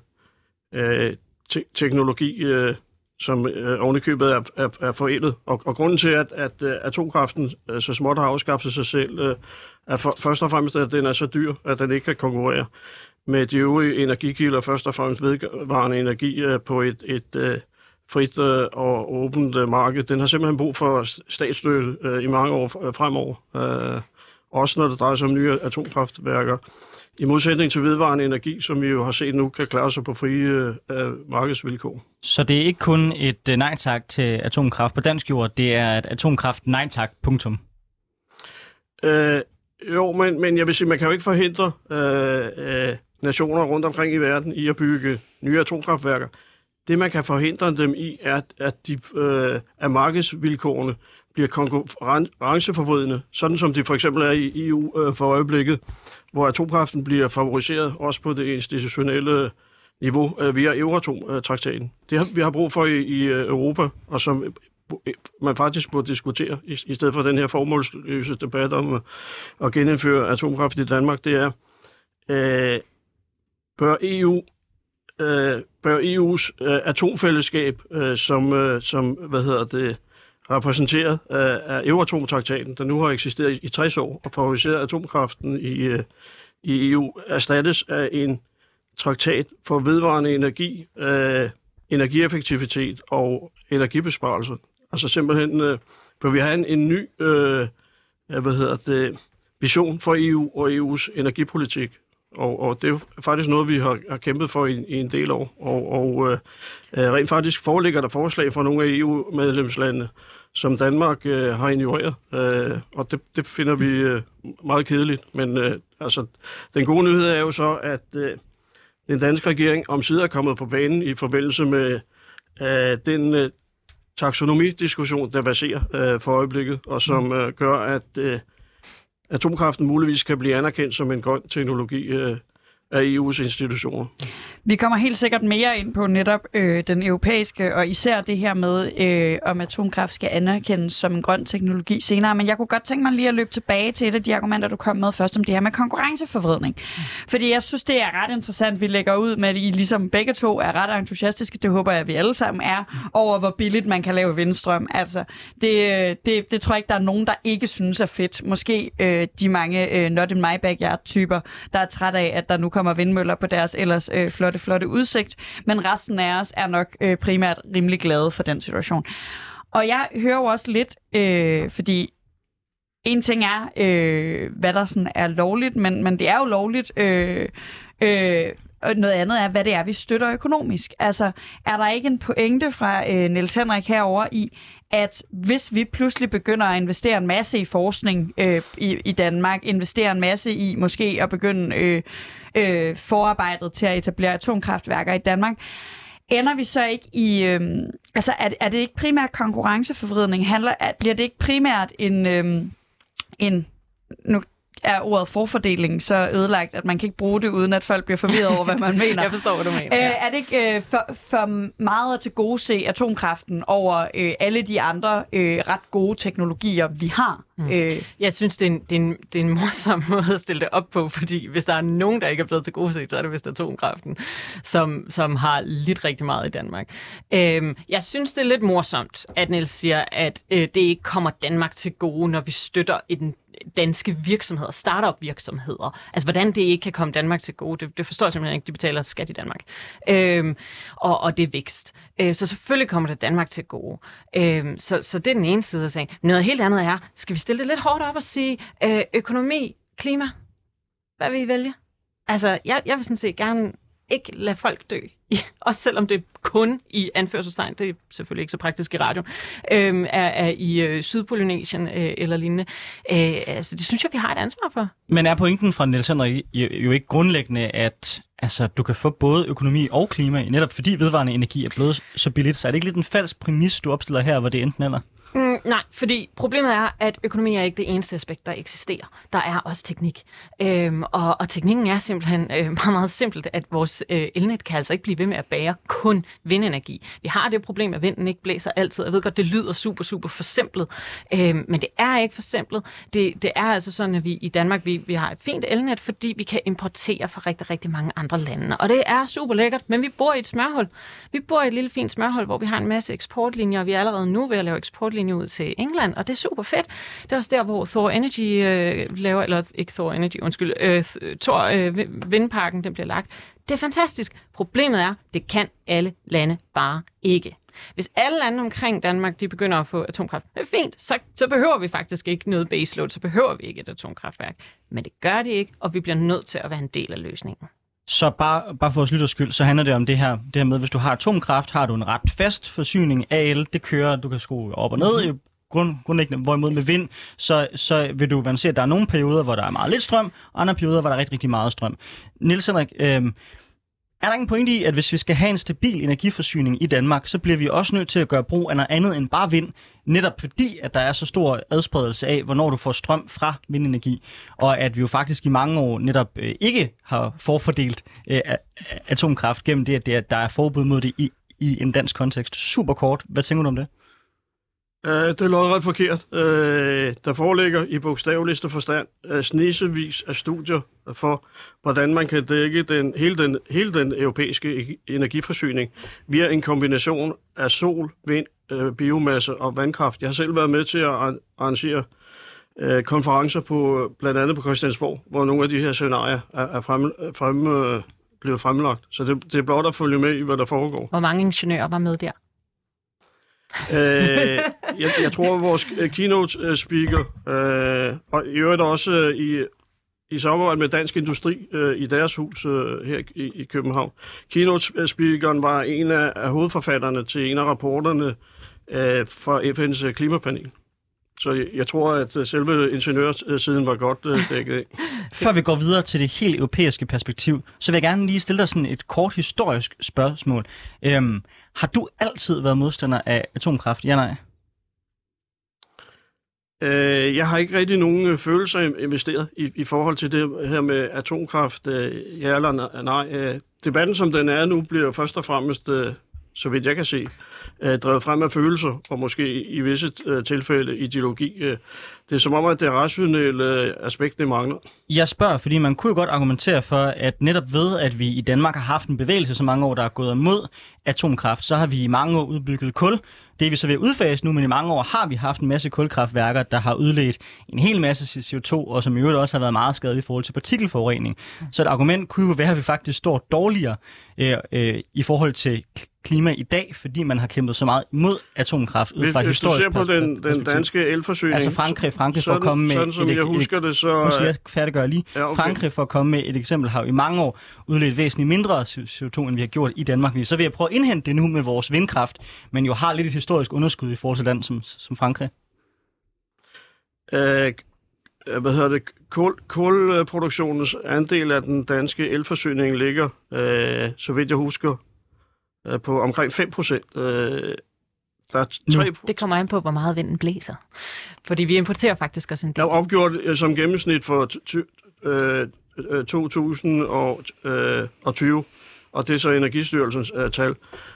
D: øh, te- teknologi, øh, som øh, ovenikøbet er, er, er forældet. Og, og grunden til, at, at øh, atomkraften øh, så småt har afskaffet sig selv, øh, er for, først og fremmest, at den er så dyr, at den ikke kan konkurrere med de øvrige energikilder, først og fremmest vedvarende energi på et, et uh, frit og åbent marked. Den har simpelthen brug for statsstøtte i mange år fremover. Uh, også når det drejer sig om nye atomkraftværker. I modsætning til vedvarende energi, som vi jo har set nu, kan klare sig på frie øh, markedsvilkår.
A: Så det er ikke kun et øh, nej tak til atomkraft på dansk jord, det er et atomkraft nej tak, punktum?
D: Øh, jo, men, men jeg vil sige, man kan jo ikke forhindre øh, øh, nationer rundt omkring i verden i at bygge nye atomkraftværker. Det, man kan forhindre dem i, er, at, de, øh, at markedsvilkårene bliver konkurrenceforvridende, sådan som det for eksempel er i EU øh, for øjeblikket, hvor atomkraften bliver favoriseret også på det institutionelle niveau øh, via Euratom-traktaten. Det har vi har brug for i, i øh, Europa, og som øh, man faktisk burde diskutere, i, i stedet for den her formålsløse debat om øh, at genindføre atomkraft i Danmark, det er, øh, bør EU øh, bør EU's øh, atomfællesskab, øh, som, øh, som hvad hedder det, repræsenteret af, af Euratom-traktaten, der nu har eksisteret i, i 60 år og favoriseret atomkraften i, øh, i EU, erstattes af en traktat for vedvarende energi, øh, energieffektivitet og energibesparelse. Altså simpelthen, øh, for vi har en, en ny øh, hvad hedder det, vision for EU og EU's energipolitik. Og, og det er faktisk noget, vi har, har kæmpet for i, i en del år. Og, og øh, øh rent faktisk foreligger der forslag fra nogle af EU-medlemslandene, som Danmark øh, har ignoreret. Øh, og det, det finder vi øh, meget kedeligt. Men øh, altså, den gode nyhed er jo så, at øh, den danske regering om siden er kommet på banen i forbindelse med øh, den øh, taksonomidiskussion, der baserer øh, for øjeblikket, og som øh, gør, at øh, atomkraften muligvis kan blive anerkendt som en grøn teknologi øh, af EU's institutioner.
B: Vi kommer helt sikkert mere ind på netop øh, den europæiske, og især det her med, øh, om atomkraft skal anerkendes som en grøn teknologi senere. Men jeg kunne godt tænke mig lige at løbe tilbage til et af de argumenter, du kom med først, om det her med konkurrenceforvridning. Fordi jeg synes, det er ret interessant, vi lægger ud med, at I ligesom begge to er ret entusiastiske, det håber jeg, at vi alle sammen er, over hvor billigt man kan lave vindstrøm. Altså, det, det, det tror jeg ikke, der er nogen, der ikke synes er fedt. Måske øh, de mange øh, not in my backyard-typer, der er træt af, at der nu kommer vindmøller på deres ellers øh, flotte, flotte udsigt. Men resten af os er nok øh, primært rimelig glade for den situation. Og jeg hører jo også lidt, øh, fordi en ting er, øh, hvad der sådan er lovligt, men, men det er jo lovligt. Øh, øh, og noget andet er, hvad det er, vi støtter økonomisk. Altså, er der ikke en pointe fra øh, Niels Henrik herover i, at hvis vi pludselig begynder at investere en masse i forskning øh, i, i Danmark, investere en masse i måske at begynde øh, øh, forarbejdet til at etablere atomkraftværker i Danmark, ender vi så ikke i... Øh, altså, er, er det ikke primært konkurrenceforvridning? Handler, er, bliver det ikke primært en... Øh, en nu er ordet forfordeling så ødelagt, at man kan ikke bruge det, uden at folk bliver forvirret over, hvad man mener.
C: Jeg forstår, hvad du mener.
B: Øh, er det ikke øh, for, for meget at til gode se atomkraften over øh, alle de andre øh, ret gode teknologier, vi har? Mm. Øh,
C: Jeg synes, det er, en, det, er en, det er en morsom måde at stille det op på, fordi hvis der er nogen, der ikke er blevet til gode set, så er det vist atomkraften, som, som har lidt rigtig meget i Danmark. Øhm, jeg synes, det er lidt morsomt, at Niels siger, at øh, det ikke kommer Danmark til gode, når vi støtter en danske virksomheder, startup virksomheder. Altså, hvordan det ikke kan komme Danmark til gode, det, det forstår jeg simpelthen ikke. De betaler skat i Danmark. Øhm, og, og det er vækst. Øh, så selvfølgelig kommer det Danmark til gode. Øhm, så, så det er den ene side af sagen. Noget helt andet er, skal vi stille det lidt hårdt op og sige, øh, økonomi, klima, hvad vil I vælge? Altså, jeg, jeg vil sådan set gerne ikke lade folk dø. Også selvom det kun i anførselstegn, det er selvfølgelig ikke så praktisk i radio, øh, er, er i øh, Sydpolynesien øh, eller lignende. Øh, altså, det synes jeg, vi har et ansvar for.
A: Men er pointen fra Niels Henrik jo, jo ikke grundlæggende, at altså, du kan få både økonomi og klima, netop fordi vedvarende energi er blevet så billigt, så er det ikke lidt en falsk præmis, du opstiller her, hvor det enten eller?
C: Nej, fordi problemet er, at økonomi er ikke det eneste aspekt, der eksisterer. Der er også teknik. Øhm, og, og teknikken er simpelthen øh, meget, meget simpelt, at vores øh, elnet kan altså ikke blive ved med at bære kun vindenergi. Vi har det problem, at vinden ikke blæser altid. Jeg ved godt, det lyder super, super forsimplet, øhm, men det er ikke forsimplet. Det, det er altså sådan, at vi i Danmark vi, vi har et fint elnet, fordi vi kan importere fra rigtig, rigtig mange andre lande. Og det er super lækkert, men vi bor i et smørhul. Vi bor i et lille fint smørhul, hvor vi har en masse eksportlinjer, og vi er allerede nu ved at lave eksportlinjer ud til England, og det er super fedt. Det er også der, hvor Thor Energy øh, laver, eller ikke Thor Energy, undskyld, øh, Thor øh, vindparken, den bliver lagt. Det er fantastisk. Problemet er, det kan alle lande bare ikke. Hvis alle lande omkring Danmark, de begynder at få atomkraft, det er fint, så, så behøver vi faktisk ikke noget baseload, så behøver vi ikke et atomkraftværk. Men det gør det ikke, og vi bliver nødt til at være en del af løsningen.
A: Så bare, bare for at lytte skyld, så handler det om det her, det her med, hvis du har atomkraft, har du en ret fast forsyning af el, det kører, du kan skrue op og ned mm-hmm. grund, grundlæggende, hvorimod med vind, så, så vil du se, at der er nogle perioder, hvor der er meget lidt strøm, og andre perioder, hvor der er rigtig, rigtig meget strøm. Niels Henrik, øh, er der ikke en pointe i, at hvis vi skal have en stabil energiforsyning i Danmark, så bliver vi også nødt til at gøre brug af noget andet end bare vind, netop fordi, at der er så stor adspredelse af, hvornår du får strøm fra vindenergi, og at vi jo faktisk i mange år netop øh, ikke har forfordelt øh, atomkraft gennem det, at, der er forbud mod det i, i en dansk kontekst. Super kort. Hvad tænker du om det?
D: Uh, det er lodret forkert. Uh, der foreligger i bogstaveligste forstand uh, snesevis af studier for, hvordan man kan dække den, hele, den, hele den europæiske e-, energiforsyning via en kombination af sol, vind, uh, biomasse og vandkraft. Jeg har selv været med til at arrangere uh, konferencer på blandt andet på Christiansborg, hvor nogle af de her scenarier er, er frem, frem, uh, blevet fremlagt. Så det, det er blot at følge med i, hvad der foregår.
C: Hvor mange ingeniører var med der?
D: Øh, jeg, jeg tror, at vores øh, keynote øh, speaker, øh, og i øvrigt også øh, i, i samarbejde med Dansk Industri øh, i deres hus øh, her i, i København. Keynote øh, speakeren var en af, af hovedforfatterne til en af rapporterne øh, fra FN's klimapanel. Så jeg, tror, at selve ingeniørsiden var godt øh, dækket af.
A: Før vi går videre til det helt europæiske perspektiv, så vil jeg gerne lige stille dig sådan et kort historisk spørgsmål. Øhm, har du altid været modstander af atomkraft? Ja, nej?
D: Øh, jeg har ikke rigtig nogen øh, følelser investeret i, i forhold til det her med atomkraft. Øh, ja eller nej- nej. Øh, debatten, som den er nu, bliver først og fremmest, øh, så vidt jeg kan se, øh, drevet frem af følelser, og måske i, visse øh, tilfælde ideologi. Øh, det er som om, at det rationelle øh, aspekt, det mangler.
A: Jeg spørger, fordi man kunne jo godt argumentere for, at netop ved, at vi i Danmark har haft en bevægelse så mange år, der er gået imod atomkraft, så har vi i mange år udbygget kul. Det er vi så ved at udfase nu, men i mange år har vi haft en masse kulkraftværker, der har udledt en hel masse CO2, og som i øvrigt også har været meget skadelige i forhold til partikelforurening. Så et argument kunne jo være, at vi faktisk står dårligere øh, øh, i forhold til klima i dag, fordi man har kæmpet så meget imod atomkraft ud
D: Hvis,
A: fra et
D: hvis du
A: historisk
D: ser på den, den danske elforsyning...
A: Altså Frankrig, Frankrig for at
D: sådan,
A: komme med
D: Sådan som
A: et-
D: jeg
A: et-
D: husker det, så...
A: Nu skal jeg færdiggøre lige.
D: Ja, okay.
A: Frankrig, for at komme med et eksempel, har jo i mange år udledt væsentligt mindre CO2, end vi har gjort i Danmark. Så vil jeg prøve at indhente det nu med vores vindkraft, men jo har lidt et historisk underskud i forhold til land som, som Frankrig.
D: Øh, hvad hedder det? Kul, kulproduktionens andel af den danske elforsyning ligger, øh, så vidt jeg husker, øh, på omkring 5 procent. Øh, der er tre,
C: Det kommer an på, hvor meget vinden blæser. Fordi vi importerer faktisk også en
D: der
C: del.
D: er opgjort øh, som gennemsnit for øh, øh, 2020, og det er så Energistyrelsens øh, tal.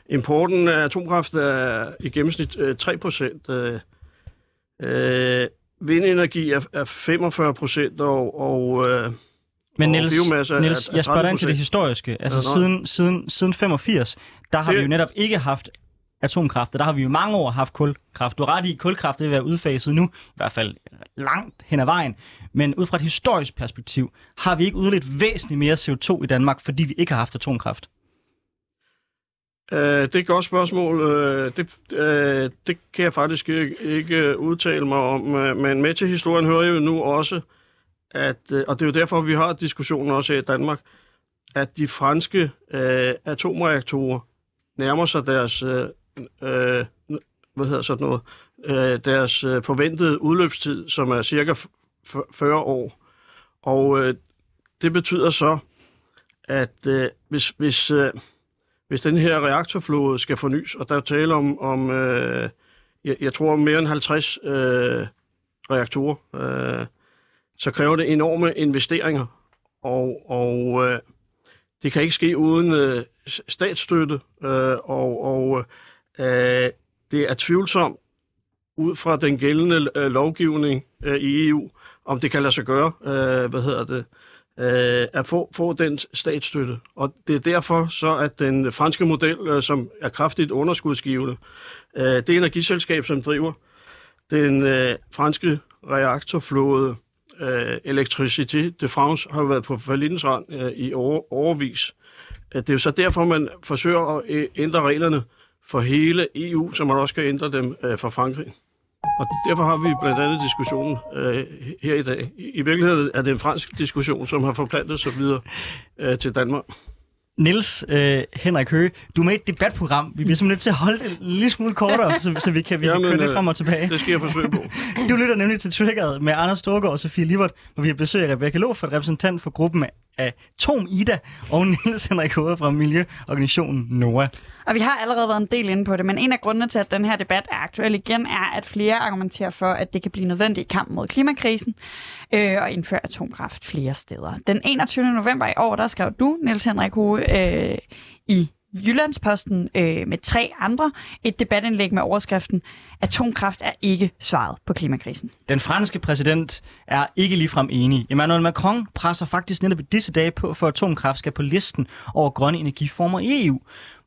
D: Importen af atomkraft er i gennemsnit øh, 3 procent. Øh, øh, vindenergi er, er 45 procent, og, og øh,
A: Men Niels,
D: biomasse
A: Niels
D: er
A: jeg spørger dig ind til
D: 30%.
A: det historiske. Altså
D: Ja,
A: siden, siden, siden 85, der har
D: Det-
A: vi jo netop ikke haft atomkraft, der har vi jo mange år haft kulkraft. Du har ret i, at kulkraft vil være udfaset nu, i hvert fald langt hen ad vejen. Men ud fra et historisk perspektiv, har vi ikke udledt væsentligt mere CO2 i Danmark, fordi vi ikke har haft atomkraft.
D: Øh, det er et godt spørgsmål. Øh, det, øh, det kan jeg faktisk ikke, ikke øh, udtale mig om. Øh, Men med til historien hører jo nu også, at, øh, og det er jo derfor, vi har diskussionen også her i Danmark, at de franske øh, atomreaktorer nærmer sig deres, øh, øh, hvad hedder sådan noget, øh, deres øh, forventede udløbstid, som er cirka 40 år. Og øh, det betyder så, at øh, hvis, hvis, øh, hvis den her reaktorflåde skal fornyes, og der er tale om, om øh, jeg, jeg tror, mere end 50 øh, reaktorer, øh, så kræver det enorme investeringer, og, og øh, det kan ikke ske uden øh, statsstøtte, øh, og, og øh, det er tvivlsomt ud fra den gældende øh, lovgivning øh, i EU, om det kan lade sig gøre, øh, hvad hedder det, øh, at få, få den statsstøtte. Og det er derfor så, at den franske model, øh, som er kraftigt underskudsgivende, øh, det energiselskab, som driver den øh, franske reaktorflåde, øh, Electricité de France, har været på forlindens rand øh, i over, overvis. Øh, Det er jo så derfor, man forsøger at øh, ændre reglerne for hele EU, så man også kan ændre dem øh, for Frankrig. Og derfor har vi blandt andet diskussionen øh, her i dag. I, I virkeligheden er det en fransk diskussion, som har forplantet sig videre øh, til Danmark.
A: Niels øh, Henrik Høge, du er med i et debatprogram. Vi bliver simpelthen nødt til at holde det en lille smule kortere, så, så vi kan, vi kan
D: Jamen,
A: køre det
D: øh,
A: frem og tilbage.
D: Det skal jeg forsøge på.
A: Du lytter nemlig til Triggeret med Anders Storgård og Sofie Livert, hvor vi har besøg af Rebecca Lofert, repræsentant for gruppen af Tom Ida, og Niels Henrik Hode fra Miljøorganisationen NOAH.
B: Og vi har allerede været en del inde på det, men en af grundene til, at den her debat er aktuel igen, er, at flere argumenterer for, at det kan blive nødvendigt i kampen mod klimakrisen øh, og indføre atomkraft flere steder. Den 21. november i år, der skrev du, Niels Henrik Hode, øh, i Jyllandsposten øh, med tre andre et debatindlæg med overskriften Atomkraft er ikke svaret på klimakrisen.
A: Den franske præsident er ikke ligefrem enig. Emmanuel Macron presser faktisk netop i disse dage på, for at atomkraft skal på listen over grønne energiformer i EU.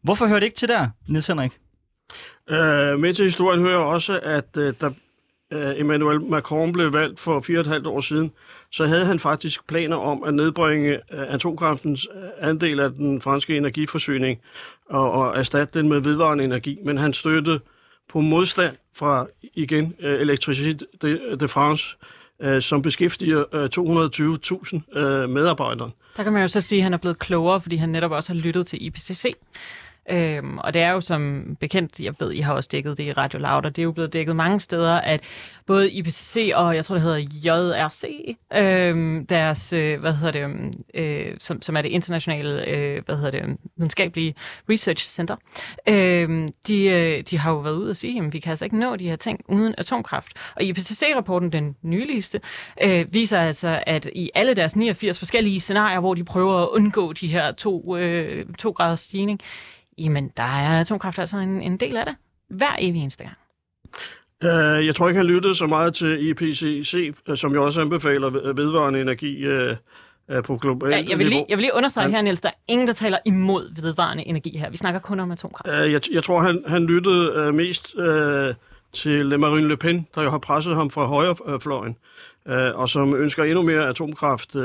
A: Hvorfor hører det ikke til der, Niels Henrik?
D: Øh, med til historien hører også, at øh, da øh, Emmanuel Macron blev valgt for fire og et halvt år siden, så havde han faktisk planer om at nedbringe øh, atomkraftens øh, andel af den franske energiforsyning og, og erstatte den med vedvarende energi. Men han støttede på modstand fra, igen, øh, Electricité de, de France, som beskæftiger 220.000 medarbejdere.
C: Der kan man jo så sige, at han er blevet klogere, fordi han netop også har lyttet til IPCC. Øhm, og det er jo som bekendt, jeg ved, I har også dækket det i Radio Loud, og det er jo blevet dækket mange steder, at både IPCC og jeg tror, det hedder JRC, øhm, deres, øh, hvad hedder det, øh, som, som er det internationale, øh, hvad hedder det, videnskabelige research center, øh, de, øh, de har jo været ude og sige, at vi kan altså ikke nå de her ting uden atomkraft. Og IPCC-rapporten, den nyligste, øh, viser altså, at i alle deres 89 forskellige scenarier, hvor de prøver at undgå de her to, øh, to graders stigning, jamen der er atomkraft altså en, en del af det. Hver evig eneste gang.
D: Uh, jeg tror ikke, han lyttede så meget til IPCC, øh, som jo også anbefaler ved- vedvarende energi uh, uh, på globalt
C: Ja, jeg, vil lige, jeg vil lige understrege
D: Han-
C: her, Niels, der er ingen, der taler imod vedvarende energi her. Vi snakker kun om atomkraft.
D: Uh, jeg, jeg tror, han, han lyttede uh, mest uh, til Marine Le Pen, der jo har presset ham fra højrefløjen, uh, og som ønsker endnu mere atomkraft uh,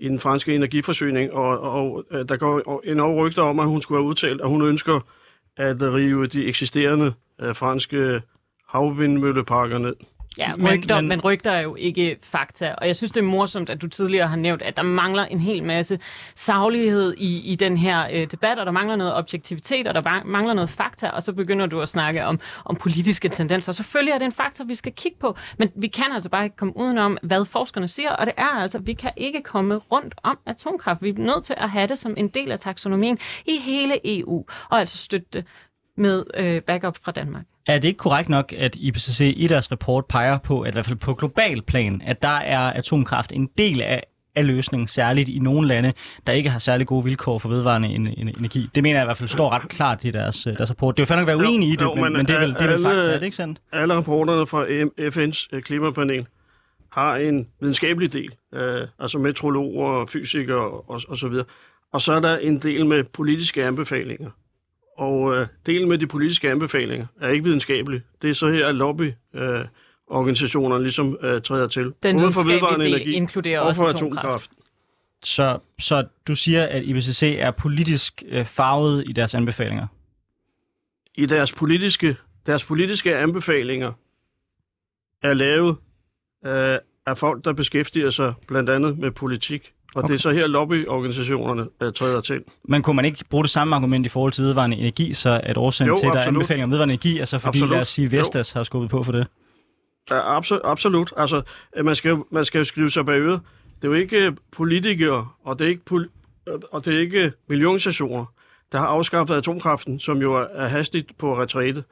D: i den franske energiforsyning. Og, og og der går en rygter om, at hun skulle have udtalt, at hun ønsker at rive de eksisterende uh, franske havvindmølleparker ned.
C: Ja, rygter, men,
A: men-
C: men rygter er jo ikke fakta. Og jeg synes, det er morsomt, at du tidligere har nævnt, at der mangler en hel masse saglighed i, i den her øh, debat, og der mangler noget objektivitet, og der mangler noget fakta, og så begynder du at snakke om, om politiske tendenser. Selvfølgelig er det en faktor, vi skal kigge på, men vi kan altså bare ikke komme udenom, hvad forskerne siger, og det er altså, vi kan ikke komme rundt om atomkraft. Vi er nødt til at have det som en del af taksonomien i hele EU, og altså støtte det med øh, backup fra Danmark.
A: Er det ikke korrekt nok, at IPCC i deres rapport peger på, at i hvert fald på global plan, at der er atomkraft en del af, af løsningen, særligt i nogle lande, der ikke har særlig gode vilkår for vedvarende en, en, energi. Det mener jeg i hvert fald står ret klart i deres, øh, deres rapport. Det er jo nok at være uenig i det,
D: jo,
A: men,
D: men
A: det er vel, det er vel fakta, er det ikke sandt?
D: alle rapporterne fra FN's øh, klimapanel har en videnskabelig del, øh, altså metrologer, fysikere og, og så videre. Og så er der en del med politiske anbefalinger. Og øh, delen med de politiske anbefalinger er ikke videnskabelig. Det er så her, at lobby øh, organisationerne ligesom øh, træder til.
C: Den
D: Både for vedvarende energi
C: inkluderer
D: og
C: også
D: for
C: atomkraft.
D: atomkraft.
A: Så, så du siger, at IPCC er politisk øh, farvet i deres anbefalinger?
D: I deres politiske, deres politiske anbefalinger er lavet øh, af folk, der beskæftiger sig blandt andet med politik. Og okay. det er så her, lobbyorganisationerne øh, træder til.
A: Men kunne man ikke bruge det samme argument i forhold til vedvarende energi, så at årsagen
D: Jo,
A: til, at der er anbefalinger om vedvarende energi, er så fordi,
D: Absolut.
A: lad os sige,
D: Jo.
A: Vestas har skubbet på for det?
D: Ja, absolut, absolut. Altså, øh, man skal, jo- man skal jo skrive sig bag øret. Det er jo ikke øh, politikere, og det er ikke, pol- øh, og det er ikke miljøorganisationer, der har afskaffet atomkraften, som jo er, er hastigt på retræte.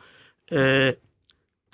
D: Øh,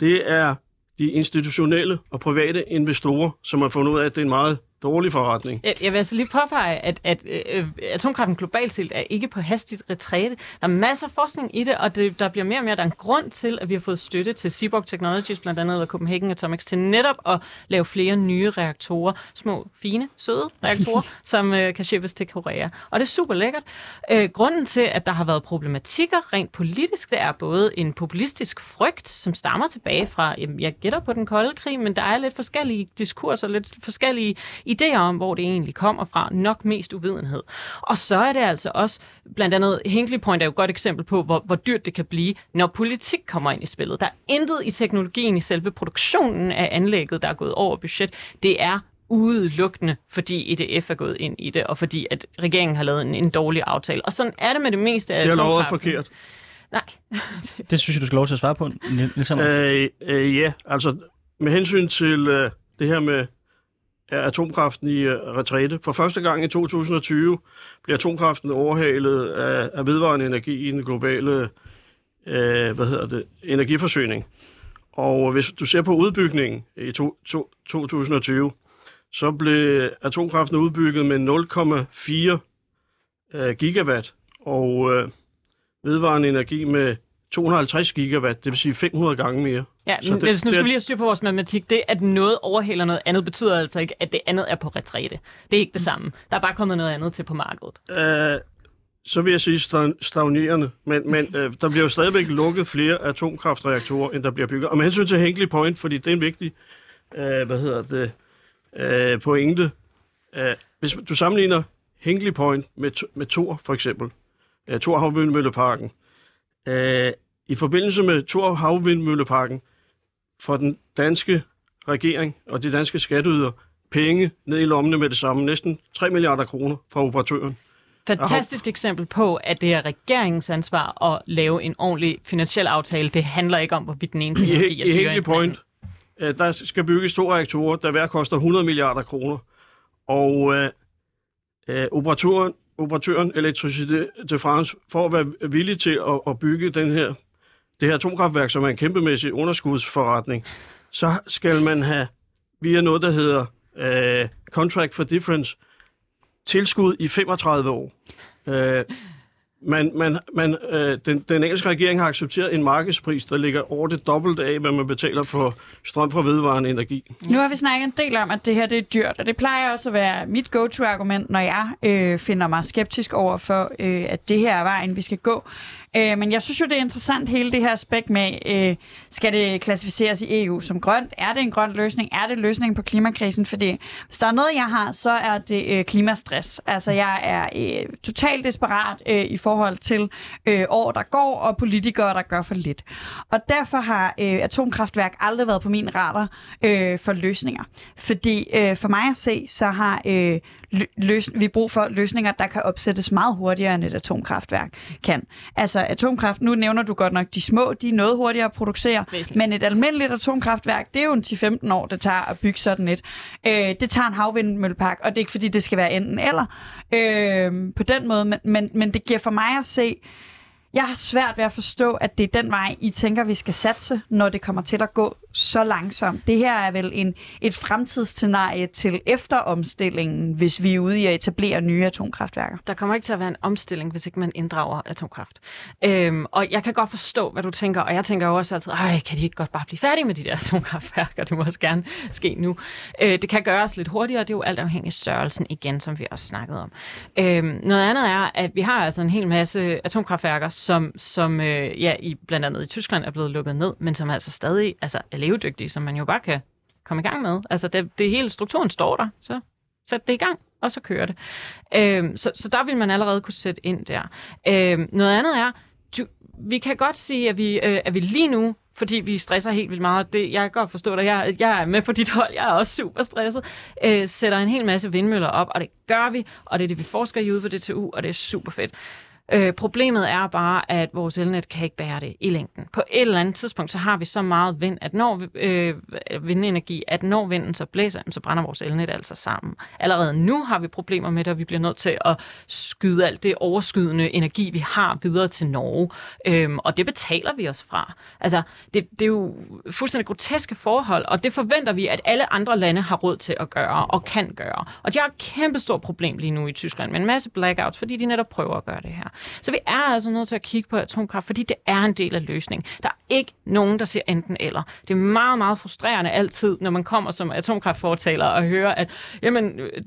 D: det er de institutionelle og private investorer, som har fundet ud af, at det er en meget dårlig forretning.
C: Jeg jeg vil altså lige påpege, at, at øh, atomkraften globalt set er ikke på hastigt retræte. Der er masser af forskning i det, og det, der bliver mere og mere. Der er en grund til, at vi har fået støtte til Seaborg Technologies, blandt andet eller Copenhagen Atomics, til netop at lave flere nye reaktorer. Små, fine, søde reaktorer, som øh, kan shippes til Korea. Og det er super lækkert. Øh, grunden til, at der har været problematikker rent politisk, det er både en populistisk frygt, som stammer tilbage fra, jamen, jeg gætter på den kolde krig, men der er lidt forskellige diskurser, lidt forskellige idéer om, hvor det egentlig kommer fra. Nok mest uvidenhed. Og så er det altså også, blandt andet Hinkley Point er jo et godt eksempel på, hvor, hvor dyrt det kan blive, når politik kommer ind i spillet. Der er intet i teknologien i selve produktionen af anlægget, der er gået over budget. Det er udelukkende, fordi EDF er gået ind i det, og fordi at regeringen har lavet en, en dårlig aftale. Og sådan er det med det meste af
D: Det er lovet forkert.
C: Nej,
A: Det synes jeg, du skal lov til at svare på, Niels.
D: Øh, øh, ja, altså med hensyn til øh, det her med øh, atomkraften i øh, retræte. For første gang i 2020 bliver atomkraften overhalet af, af vedvarende energi i den globale øh, hvad hedder det, energiforsyning. Og hvis du ser på udbygningen i to, to, 2020, så blev atomkraften udbygget med 0,4 øh, gigawatt, og øh, vedvarende energi med 250 gigawatt, det vil sige 500 gange mere.
C: Ja, men
D: det-
C: det, nu skal
D: det-
C: vi lige have styr på vores matematik. Det, at noget overhaler noget andet, betyder altså ikke, at det andet er på retræte. Det er ikke det samme. Der er bare kommet noget andet til på markedet.
D: Øh, så vil jeg sige stag- stagnerende, men, men øh, der bliver jo stadigvæk lukket flere atomkraftreaktorer, end der bliver bygget. Og med hensyn til Hinkley Point, fordi det er en vigtig øh, hvad hedder det, øh, pointe. Øh, hvis du sammenligner Hinkley Point med, To- med Thor, for eksempel, øh, Thor Havvindmølleparken, øh, i forbindelse med Thor Havvindmølleparken får den danske regering og de danske skatteyder penge ned i lommene med det samme, næsten 3 milliarder kroner fra operatøren.
C: fantastisk eksempel på, at det er regeringens ansvar at lave en ordentlig finansiel aftale. Det handler ikke om, hvorvidt den ene teknologi er dyrere end anden.
D: Point, øh, der skal bygges to reaktorer, der hver koster 100 milliarder kroner. Og øh, øh, operatøren, operatøren Electricité de France, for at være villig til at, at bygge den her, det her atomkraftværk, som er en kæmpemæssig underskudsforretning, så skal man have via noget, der hedder øh, Contract for Difference, tilskud i 35 år. Øh, man, man, man, øh, den, den engelske regering har accepteret en markedspris, der ligger over det dobbelt af, hvad man betaler for strøm fra vedvarende energi.
B: Nu har vi snakket en del om, at det her det er dyrt, og det plejer også at være mit go-to-argument, når jeg øh, finder mig skeptisk over for, øh, at det her er vejen, vi skal gå. Øh, men jeg synes jo, det er interessant hele det her aspekt med, øh, skal det klassificeres i EU som grønt? Er det en grøn løsning? Er det løsningen på klimakrisen? Fordi hvis der er noget, jeg har, så er det øh, klimastress. Altså jeg er øh, totalt desperat øh, i forhold til øh, år, der går, og politikere, der gør for lidt. Og derfor har øh, atomkraftværk aldrig været på min radar øh, for løsninger. Fordi øh, for mig at se, så har øh, løs- vi brug for løsninger, der kan opsættes meget hurtigere, end et atomkraftværk kan. Altså atomkraft, nu nævner du godt nok de små, de er noget hurtigere at producere,
C: Væsentligt.
B: men et almindeligt atomkraftværk, det er jo en 10-15 år, det tager at bygge sådan et. Øh, det tager en havvindmøllepark, og det er ikke fordi, det skal være enten eller øh, på den måde, men, men, men det giver for mig at se, jeg har svært ved at forstå, at det er den vej, I tænker, vi skal satse, når det kommer til at gå så langsomt. Det her er vel en, et fremtidsscenarie til efteromstillingen, hvis vi er ude i at etablere nye atomkraftværker.
C: Der kommer ikke til at være en omstilling, hvis ikke man inddrager atomkraft. Øhm, og jeg kan godt forstå, hvad du tænker, og jeg tænker jo også altid, ej, kan de ikke godt bare blive færdige med de der atomkraftværker? Det må også gerne ske nu. Øh, det kan gøres lidt hurtigere, det er jo alt afhængig af størrelsen igen, som vi også snakkede om. Øhm, noget andet er, at vi har altså en hel masse atomkraftværker, som, som øh, ja, i, blandt andet i Tyskland er blevet lukket ned, men som altså stadig altså, er levedygtige, som man jo bare kan komme i gang med. Altså, det, det hele strukturen står der, så sæt det i gang, og så kører det. Øh, så, så der vil man allerede kunne sætte ind der. Øh, noget andet er, du, vi kan godt sige, at vi, øh, at vi lige nu, fordi vi stresser helt vildt meget, det, jeg kan godt forstå dig, jeg, jeg er med på dit hold, jeg er også super stresset, øh, sætter en hel masse vindmøller op, og det gør vi, og det er det, vi forsker i ude på DTU, og det er super fedt. Øh, problemet er bare, at vores elnet kan ikke bære det i længden. På et eller andet tidspunkt, så har vi så meget vind, at når vi, øh, vindenergi, at når vinden så blæser, så brænder vores elnet altså sammen. Allerede nu har vi problemer med det, og vi bliver nødt til at skyde alt det overskydende energi, vi har videre til Norge. Øhm, og det betaler vi os fra. Altså, det, det er jo fuldstændig groteske forhold, og det forventer vi, at alle andre lande har råd til at gøre og kan gøre. Og de har et kæmpestort problem lige nu i Tyskland med en masse blackouts, fordi de netop prøver at gøre det her. Så vi er altså nødt til at kigge på atomkraft, fordi det er en del af løsningen. Der er ikke nogen, der siger enten eller. Det er meget, meget frustrerende altid, når man kommer som atomkraftfortaler og hører, at jamen, øh,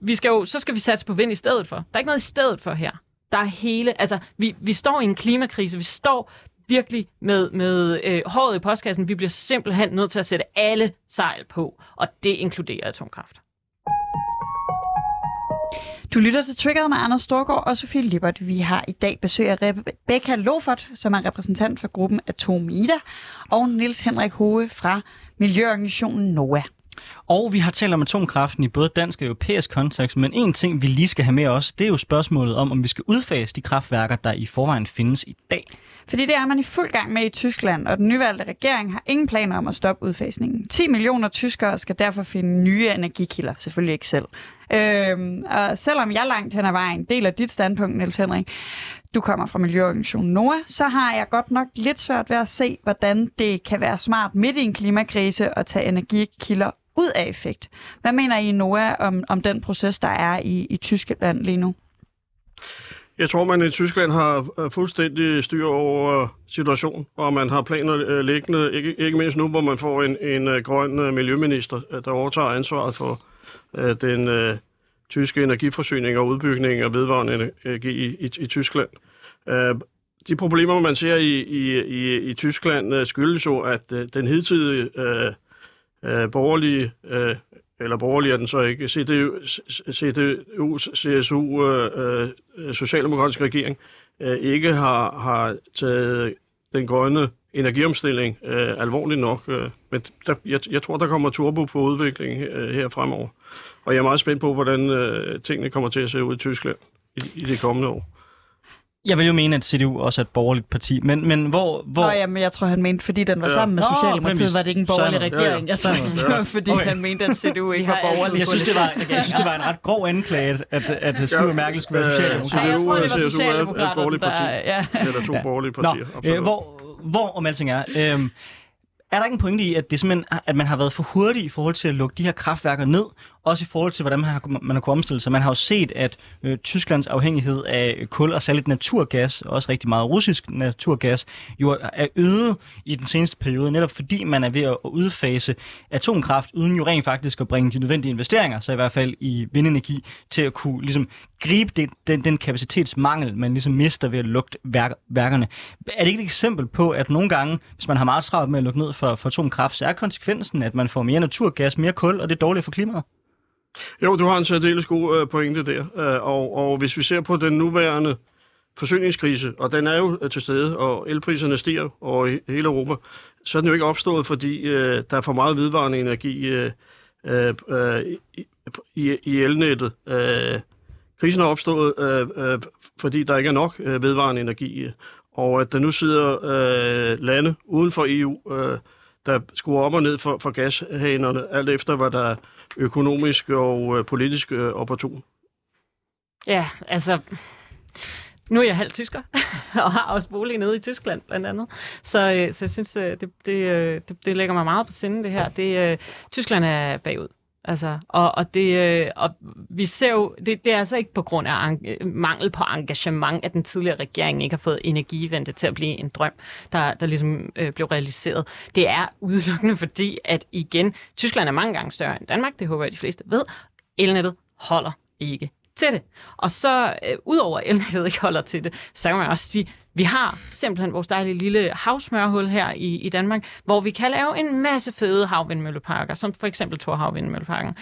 C: vi skal jo, så skal vi satse på vind i stedet for. Der er ikke noget i stedet for her. Der er hele, altså vi, vi står i en klimakrise, vi står virkelig med, med øh, håret i postkassen. Vi bliver simpelthen nødt til at sætte alle sejl på, og det inkluderer atomkraft.
B: Du lytter til Triggeret med Anders Storgård og Sofie Lippert. Vi har i dag besøg af Rebecca Lofert, som er repræsentant for gruppen Atomida, og Nils Henrik Hove fra Miljøorganisationen NOA.
A: Og vi har talt om atomkraften i både dansk og europæisk kontekst, men en ting, vi lige skal have med os, det er jo spørgsmålet om, om vi skal udfase de kraftværker, der i forvejen findes i dag.
B: Fordi det er man i fuld gang med i Tyskland, og den nyvalgte regering har ingen planer om at stoppe udfasningen. 10 millioner tyskere skal derfor finde nye energikilder, selvfølgelig ikke selv. Øhm, og selvom jeg langt hen ad vejen deler dit standpunkt, Niels Henrik, du kommer fra Miljøorganisationen NOAH, så har jeg godt nok lidt svært ved at se, hvordan det kan være smart midt i en klimakrise at tage energikilder ud af effekt. Hvad mener I NOAH om, om den proces, der er i, i Tyskland lige nu?
D: Jeg tror, man i Tyskland har øh, fuldstændig styr over øh, situationen, og man har planer øh, liggende, ikke, ikke mindst nu, hvor man får en, en grøn miljøminister, der overtager ansvaret for den øh, tyske energiforsyning og udbygning af vedvarende energi i, i, i Tyskland. Øh, de problemer, man ser i, i, i, i Tyskland, skyldes jo, at den hidtidige øh, øh, borgerlige øh, eller borgerlig er den så ikke, CDU, CDU CSU, øh, øh, Socialdemokratiske regering, øh, ikke har, har taget den grønne energiomstilling øh, alvorligt nok. Øh, men der, jeg, jeg tror, der kommer turbo på udviklingen øh, her fremover. Og jeg er meget spændt på, hvordan øh, tingene kommer til at se ud i Tyskland. i, i det kommende år.
A: Jeg vil jo mene, at CDU også er et borgerligt parti, men, men hvor... hvor...
B: Nå, jamen, jeg tror, han mente, fordi den var
D: Ja.
B: sammen med
A: Nå,
B: Socialdemokratiet,
A: præmis.
B: var det ikke en borgerlig
A: Sådan.
B: regering.
D: Ja,
B: Jeg
D: ja.
B: sagde,
D: Sådan.
B: det var, fordi
A: Okay.
B: han mente, at CDU ikke
C: har
B: var borgerlig.
A: jeg synes, det var, jeg synes, det var en ret grov anklage, at, at Stue Merkel skulle være
D: Øh,
A: socialdemokrat.
B: Nej, jeg tror, det var
D: er et
B: Socialdemokraterne, der...
D: parti.
B: Ja.
D: Eller to
A: Ja.
D: ja. borgerlige partier. absolut.
A: øh, hvor, hvor om alting er, øh, er der ikke en pointe i, at det simpelthen, at man har været for hurtig i forhold til at lukke de her kraftværker ned, også i forhold til, hvordan man har, man har kunnet omstille sig. Man har jo set, at øh, Tysklands afhængighed af kul og særligt naturgas, også rigtig meget russisk naturgas, jo er øget i den seneste periode, netop fordi man er ved at udfase atomkraft, uden jo rent faktisk at bringe de nødvendige investeringer, så i hvert fald i vindenergi, til at kunne ligesom, gribe det, den, den kapacitetsmangel, man ligesom mister ved at lukke værk, værkerne. Er det ikke et eksempel på, at nogle gange, hvis man har meget travlt med at lukke ned for, for atomkraft, så er konsekvensen, at man får mere naturgas, mere kul, og det er dårligt for klimaet?
D: Jo, du har en særdeles god øh, pointe der. Øh, og, og hvis vi ser på den nuværende forsyningskrise, og den er jo øh, til stede, og elpriserne stiger over hele Europa, så er den jo ikke opstået, fordi øh, der er for meget vedvarende energi øh, øh, i, i, elnettet. Øh, krisen er opstået, øh, øh, fordi der ikke er nok øh, vedvarende energi, og at der nu sidder øh, lande uden for EU, øh, der skruer op og ned for, for gashanerne, alt efter hvad der er økonomisk og øh, politisk øh, opportun.
C: Ja, altså... Nu er jeg halv tysker, og har også bolig nede i Tyskland, blandt andet. Så, øh, så jeg synes, øh, det, det, øh, det, det lægger mig meget på sinde, det her. Det, øh, Tyskland er bagud. Altså, og, og, det, øh, og vi ser jo, det, det er altså ikke på grund af en, mangel på engagement, at den tidligere regering ikke har fået energivente til at blive en drøm, der, der ligesom øh, blev realiseret. Det er udelukkende fordi, at igen, Tyskland er mange gange større end Danmark, det håber jeg, de fleste ved. Elnettet holder ikke til det. Og så, øh, udover at elnettet ikke holder til det, så kan man også sige, vi har simpelthen vores dejlige lille havsmørhul her i, i Danmark, hvor vi kan lave en masse fede havvindmølleparker, som for eksempel Thor Havvindmølleparken.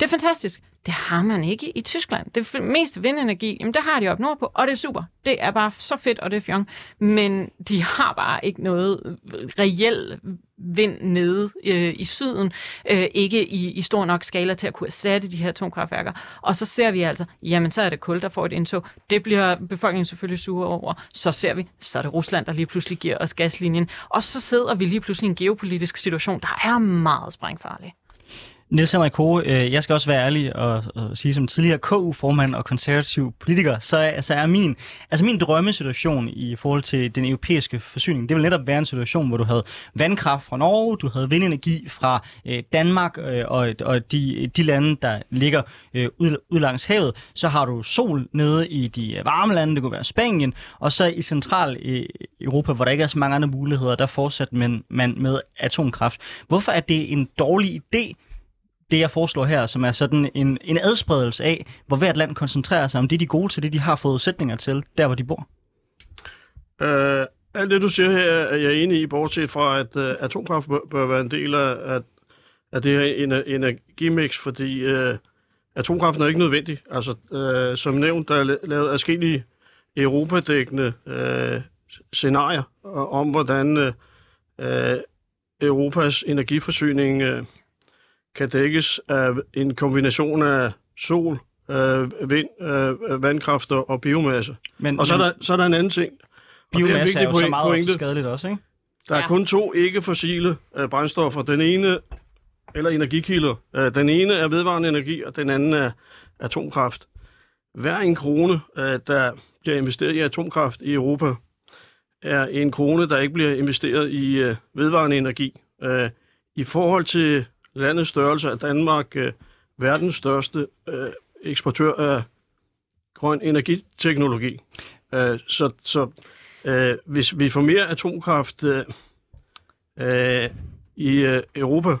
C: Det er fantastisk. Det har man ikke i Tyskland. Det mest meste vindenergi, jamen det har de op nordpå, og det er super. Det er bare så fedt, og det er fjong. Men de har bare ikke noget reelt vind nede øh, i syden, øh, ikke i, i stor nok skala til at kunne erstatte de her atomkraftværker. Og så ser vi altså, jamen så er det kul, der får et indtog. Det bliver befolkningen selvfølgelig sure over. Så ser vi, så er det Rusland, der lige pludselig giver os gaslinjen. Og så sidder vi lige pludselig i en geopolitisk situation, der er meget sprængfarlig.
A: Niels Henrik Kåre, øh, jeg skal også være ærlig og, og sige, som tidligere KU-formand og konservativ politiker, så altså så er min, altså min drømmesituation i forhold til den europæiske forsyning, det vil netop være en situation, hvor du havde vandkraft fra Norge, du havde vindenergi fra øh, Danmark øh, og, og de, de lande, der ligger øh, ud, ud langs havet. Så har du sol nede i de varme lande, det kunne være Spanien, og så i central øh, Europa, hvor der ikke er så mange andre muligheder, der fortsat man, man med atomkraft. Hvorfor er det en dårlig idé, det, jeg foreslår her, som er sådan en, en adspredelse af, hvor hvert land koncentrerer sig om det, de er gode til, det, de har forudsætninger til, der hvor de bor.
D: Øh, alt det, du siger her, er jeg enig i, bortset fra, at øh, atomkraft bør, bør være en del af, af, af det her ener- energimix, fordi øh, atomkraften er ikke nødvendig. Altså, øh, som nævnt, der er lavet adskillige europadækkende øh, scenarier øh, om, hvordan øh, øh, Europas energiforsyning øh, kan dækkes af en kombination af sol, øh, vind, øh, vandkraft og biomasse.
A: Men,
D: Og så er der, så er der en anden ting. er
A: biomasse er,
D: vigtig
A: jo så
D: point-
A: meget
D: pointe.
A: skadeligt også, ikke?
D: Der er
C: Ja.
D: kun to ikke-fossile øh, brændstoffer. Den ene, eller energikilder. Øh, den ene er vedvarende energi, og den anden er atomkraft. Hver en krone, øh, der bliver investeret i atomkraft i Europa, er en krone, der ikke bliver investeret i øh, vedvarende energi. Øh, I forhold til landets størrelse er Danmark øh, verdens største øh, eksportør af grøn energiteknologi. Øh, så så øh, hvis vi får mere atomkraft øh, øh, i øh, Europa,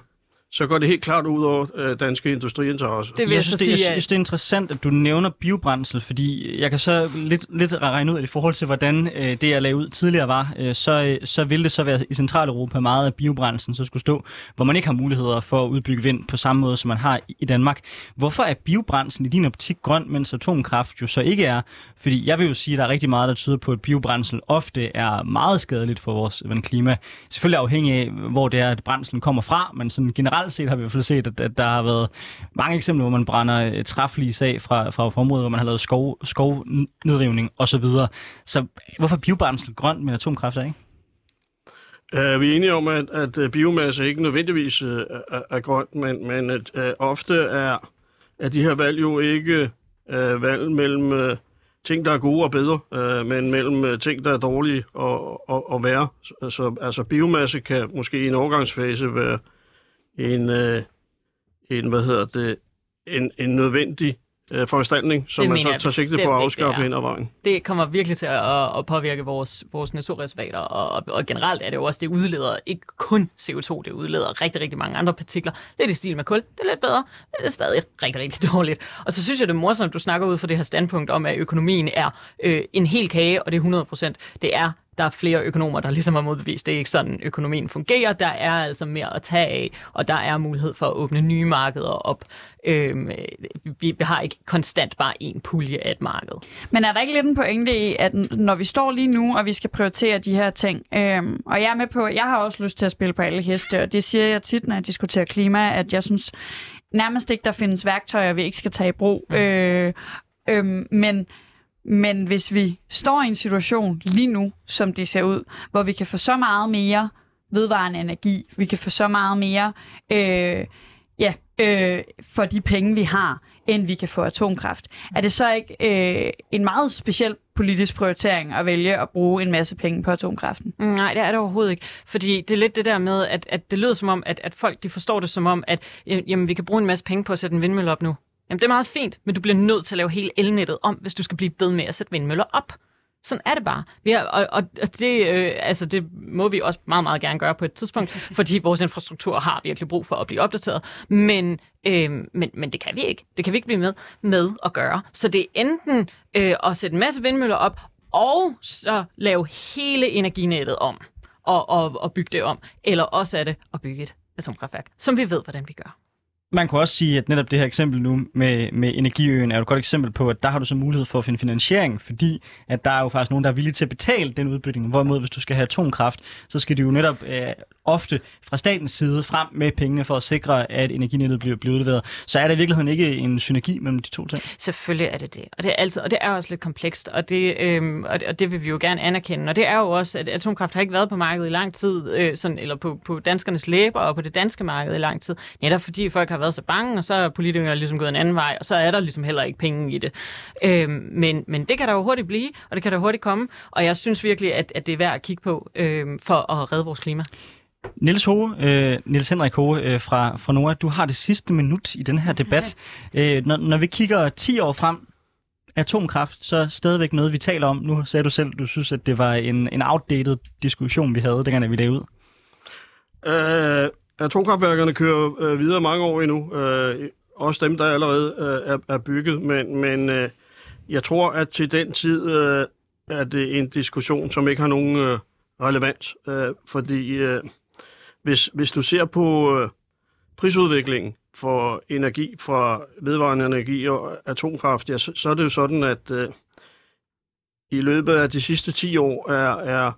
D: så går det helt klart ud over øh, danske industriinteresser.
C: Det vil
A: Jeg
C: jeg,
A: synes,
C: så
A: det, jeg
C: sige,
A: synes, det er interessant, at du nævner biobrændsel, fordi jeg kan så lidt, lidt regne ud, at i forhold til, hvordan øh, det, jeg lagde ud tidligere var, øh, så, øh, så ville det så være i Centraleuropa meget af biobrændselen, så skulle stå, hvor man ikke har muligheder for at udbygge vind på samme måde, som man har i, Danmark. Hvorfor er biobrændsel i din optik grøn, mens atomkraft jo så ikke er? Fordi jeg vil jo sige, at der er rigtig meget, der tyder på, at biobrændsel ofte er meget skadeligt for vores klima. Selvfølgelig afhængig af, hvor det er, at brændselen kommer fra, men sådan generelt generelt set har vi i hvert fald set, at, at der har været mange eksempler, hvor man brænder øh, træflis af fra, fra, områder, hvor man har lavet skov, skovnedrivning osv. Så, så hvorfor biobrændsel grønt med atomkraft, er, ikke?
D: Uh, vi er enige om, at, at øh, biomasse ikke nødvendigvis uh, er, er grønt, men, men at, uh, ofte er, er de her valg jo ikke uh, valg mellem uh, ting, der er gode og bedre, uh, men mellem uh, ting, der er dårlige og, og, og værre. Så, så altså, biomasse kan måske i en overgangsfase være en, uh, en hvad hedder det, en, en nødvendig øh, foranstaltning, som
C: Det
D: man så tager sigte på at afskaffe hen ad vejen.
C: det kommer virkelig til at, at påvirke vores, vores naturreservater, og, og, generelt er det jo også, det udleder ikke kun CO2, det udleder rigtig, rigtig mange andre partikler. Lidt i stil med kul, det er lidt bedre, men det er stadig rigtig, rigtig dårligt. Og så synes jeg, det er morsomt, at du snakker ud fra det her standpunkt om, at økonomien er øh, en hel kage, og det er 100 procent. Det er der er flere økonomer, der ligesom har modbevist, det er ikke sådan, økonomien fungerer. Der er altså mere at tage af, og der er mulighed for at åbne nye markeder op. Øhm, vi, har ikke konstant bare en pulje af et marked.
B: Men er der ikke lidt en pointe i, at når vi står lige nu, og vi skal prioritere de her ting, øhm, og jeg er med på, jeg har også lyst til at spille på alle heste, og det siger jeg tit, når jeg diskuterer klima, at jeg synes nærmest ikke, der findes værktøjer, vi ikke skal tage i brug. Mm. Øh, øh, men, men hvis vi står i en situation lige nu, som det ser ud, hvor vi kan få så meget mere vedvarende energi, vi kan få så meget mere øh, ja, øh, for de penge, vi har, end vi kan få atomkraft. Er det så ikke øh, en meget speciel politisk prioritering at vælge at bruge en masse penge på atomkraften?
C: Mm, nej, det er det overhovedet ikke. Fordi det er lidt det der med, at, at det lyder som om, at, at folk de forstår det som om, at øh, jamen, vi kan bruge en masse penge på at sætte en vindmølle op nu. Jamen, det er meget fint, men du bliver nødt til at lave hele elnettet om, hvis du skal blive ved med at sætte vindmøller op. Sådan er det bare. Vi har, og, og det, øh, altså det må vi også meget, meget gerne gøre på et tidspunkt, fordi vores infrastruktur har virkelig brug for at blive opdateret. Men, øh, men, men det kan vi ikke. Det kan vi ikke blive med, med at gøre. Så det er enten øh, at sætte en masse vindmøller op, og så lave hele energinettet om, og, og, og bygge det om. Eller også er det at bygge et atomkraftværk, som vi ved, hvordan vi gør.
A: Man kunne også sige, at netop det her eksempel nu med, med Energiøen er jo et godt eksempel på, at der har du så mulighed for at finde finansiering, fordi at der er jo faktisk nogen, der er villige til at betale den udbygning. Hvorimod, hvis du skal have atomkraft, så skal du jo netop øh, ofte fra statens side frem med pengene for at sikre, at energinettet bliver, bliver udleveret. Så er der i virkeligheden ikke en synergi mellem de to ting.
C: Selvfølgelig er det det. Og det er, altid, og det er også lidt komplekst, og det, øh, og, det, og det vil vi jo gerne anerkende. Og det er jo også, at atomkraft har ikke været på markedet i lang tid, øh, sådan, eller på, på danskernes læber og på det danske marked i lang tid. Netop fordi folk har været så bange, og så er politikerne ligesom gået en anden vej, og så er der ligesom heller ikke penge i det. Øhm, men, men det kan der jo hurtigt blive, og det kan der hurtigt komme. Og jeg synes virkelig, at, at det er værd at kigge på øhm, for at redde vores klima.
A: Niels Hove, øh, Niels Henrik Hove øh, fra, fra Nora, du har det sidste minut i den her debat. Øh, når, når vi kigger 10 år frem, atomkraft, så er stadigvæk noget, vi taler om. Nu sagde du selv, du synes, at det var en, en outdated diskussion, vi havde, dengang vi lavede ud.
D: Øh, atomkraftværkerne kører øh, videre mange år endnu. Øh, også dem, der allerede øh, er, er bygget. Men, men øh, jeg tror, at til den tid øh, er det en diskussion, som ikke har nogen øh, relevans. Øh, fordi øh, hvis, hvis du ser på øh, prisudviklingen for energi fra vedvarende energi og atomkraft, ja, så, så er det jo sådan, at øh, i løbet af de sidste 10 år er, er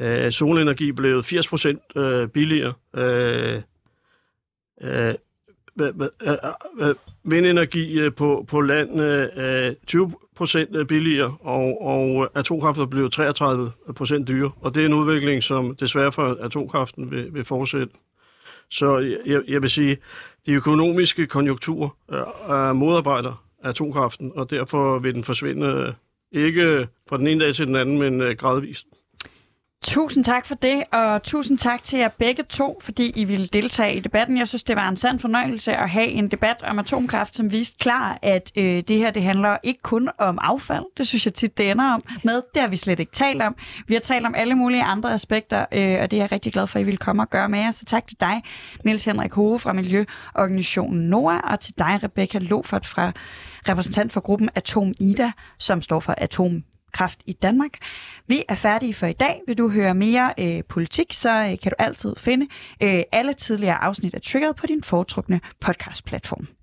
D: øh, solenergi blevet 80 procent øh, billigere. Øh, øh, øh, øh, øh vindenergi på, på land øh, 20 procent billigere, og, og atomkraft er blevet 33 procent dyre. Og det er en udvikling, som desværre for atomkraften vil, vil fortsætte. Så jeg, jeg vil sige, de økonomiske konjunkturer øh, modarbejder atomkraften, og derfor vil den forsvinde ikke fra den ene dag til den anden, men øh, gradvist.
B: Tusind tak for det, og tusind tak til jer begge to, fordi I ville deltage i debatten. Jeg synes, det var en sand fornøjelse at have en debat om atomkraft, som viste klar, at øh, det her det handler ikke kun om affald. Det synes jeg tit, det ender om med. Det har vi slet ikke talt om. Vi har talt om alle mulige andre aspekter, øh, og det er jeg rigtig glad for, at I ville komme og gøre med jer. Så tak til dig, Niels Henrik Hove fra Miljøorganisationen NOAH, og til dig, Rebecca Lofert fra repræsentant for gruppen Atom Ida, som står for Atom Kraft i Danmark. Vi er færdige for i dag. Vil du høre mere øh, politik, så øh, kan du altid finde øh, alle tidligere afsnit af Triggered på din foretrukne podcastplatform.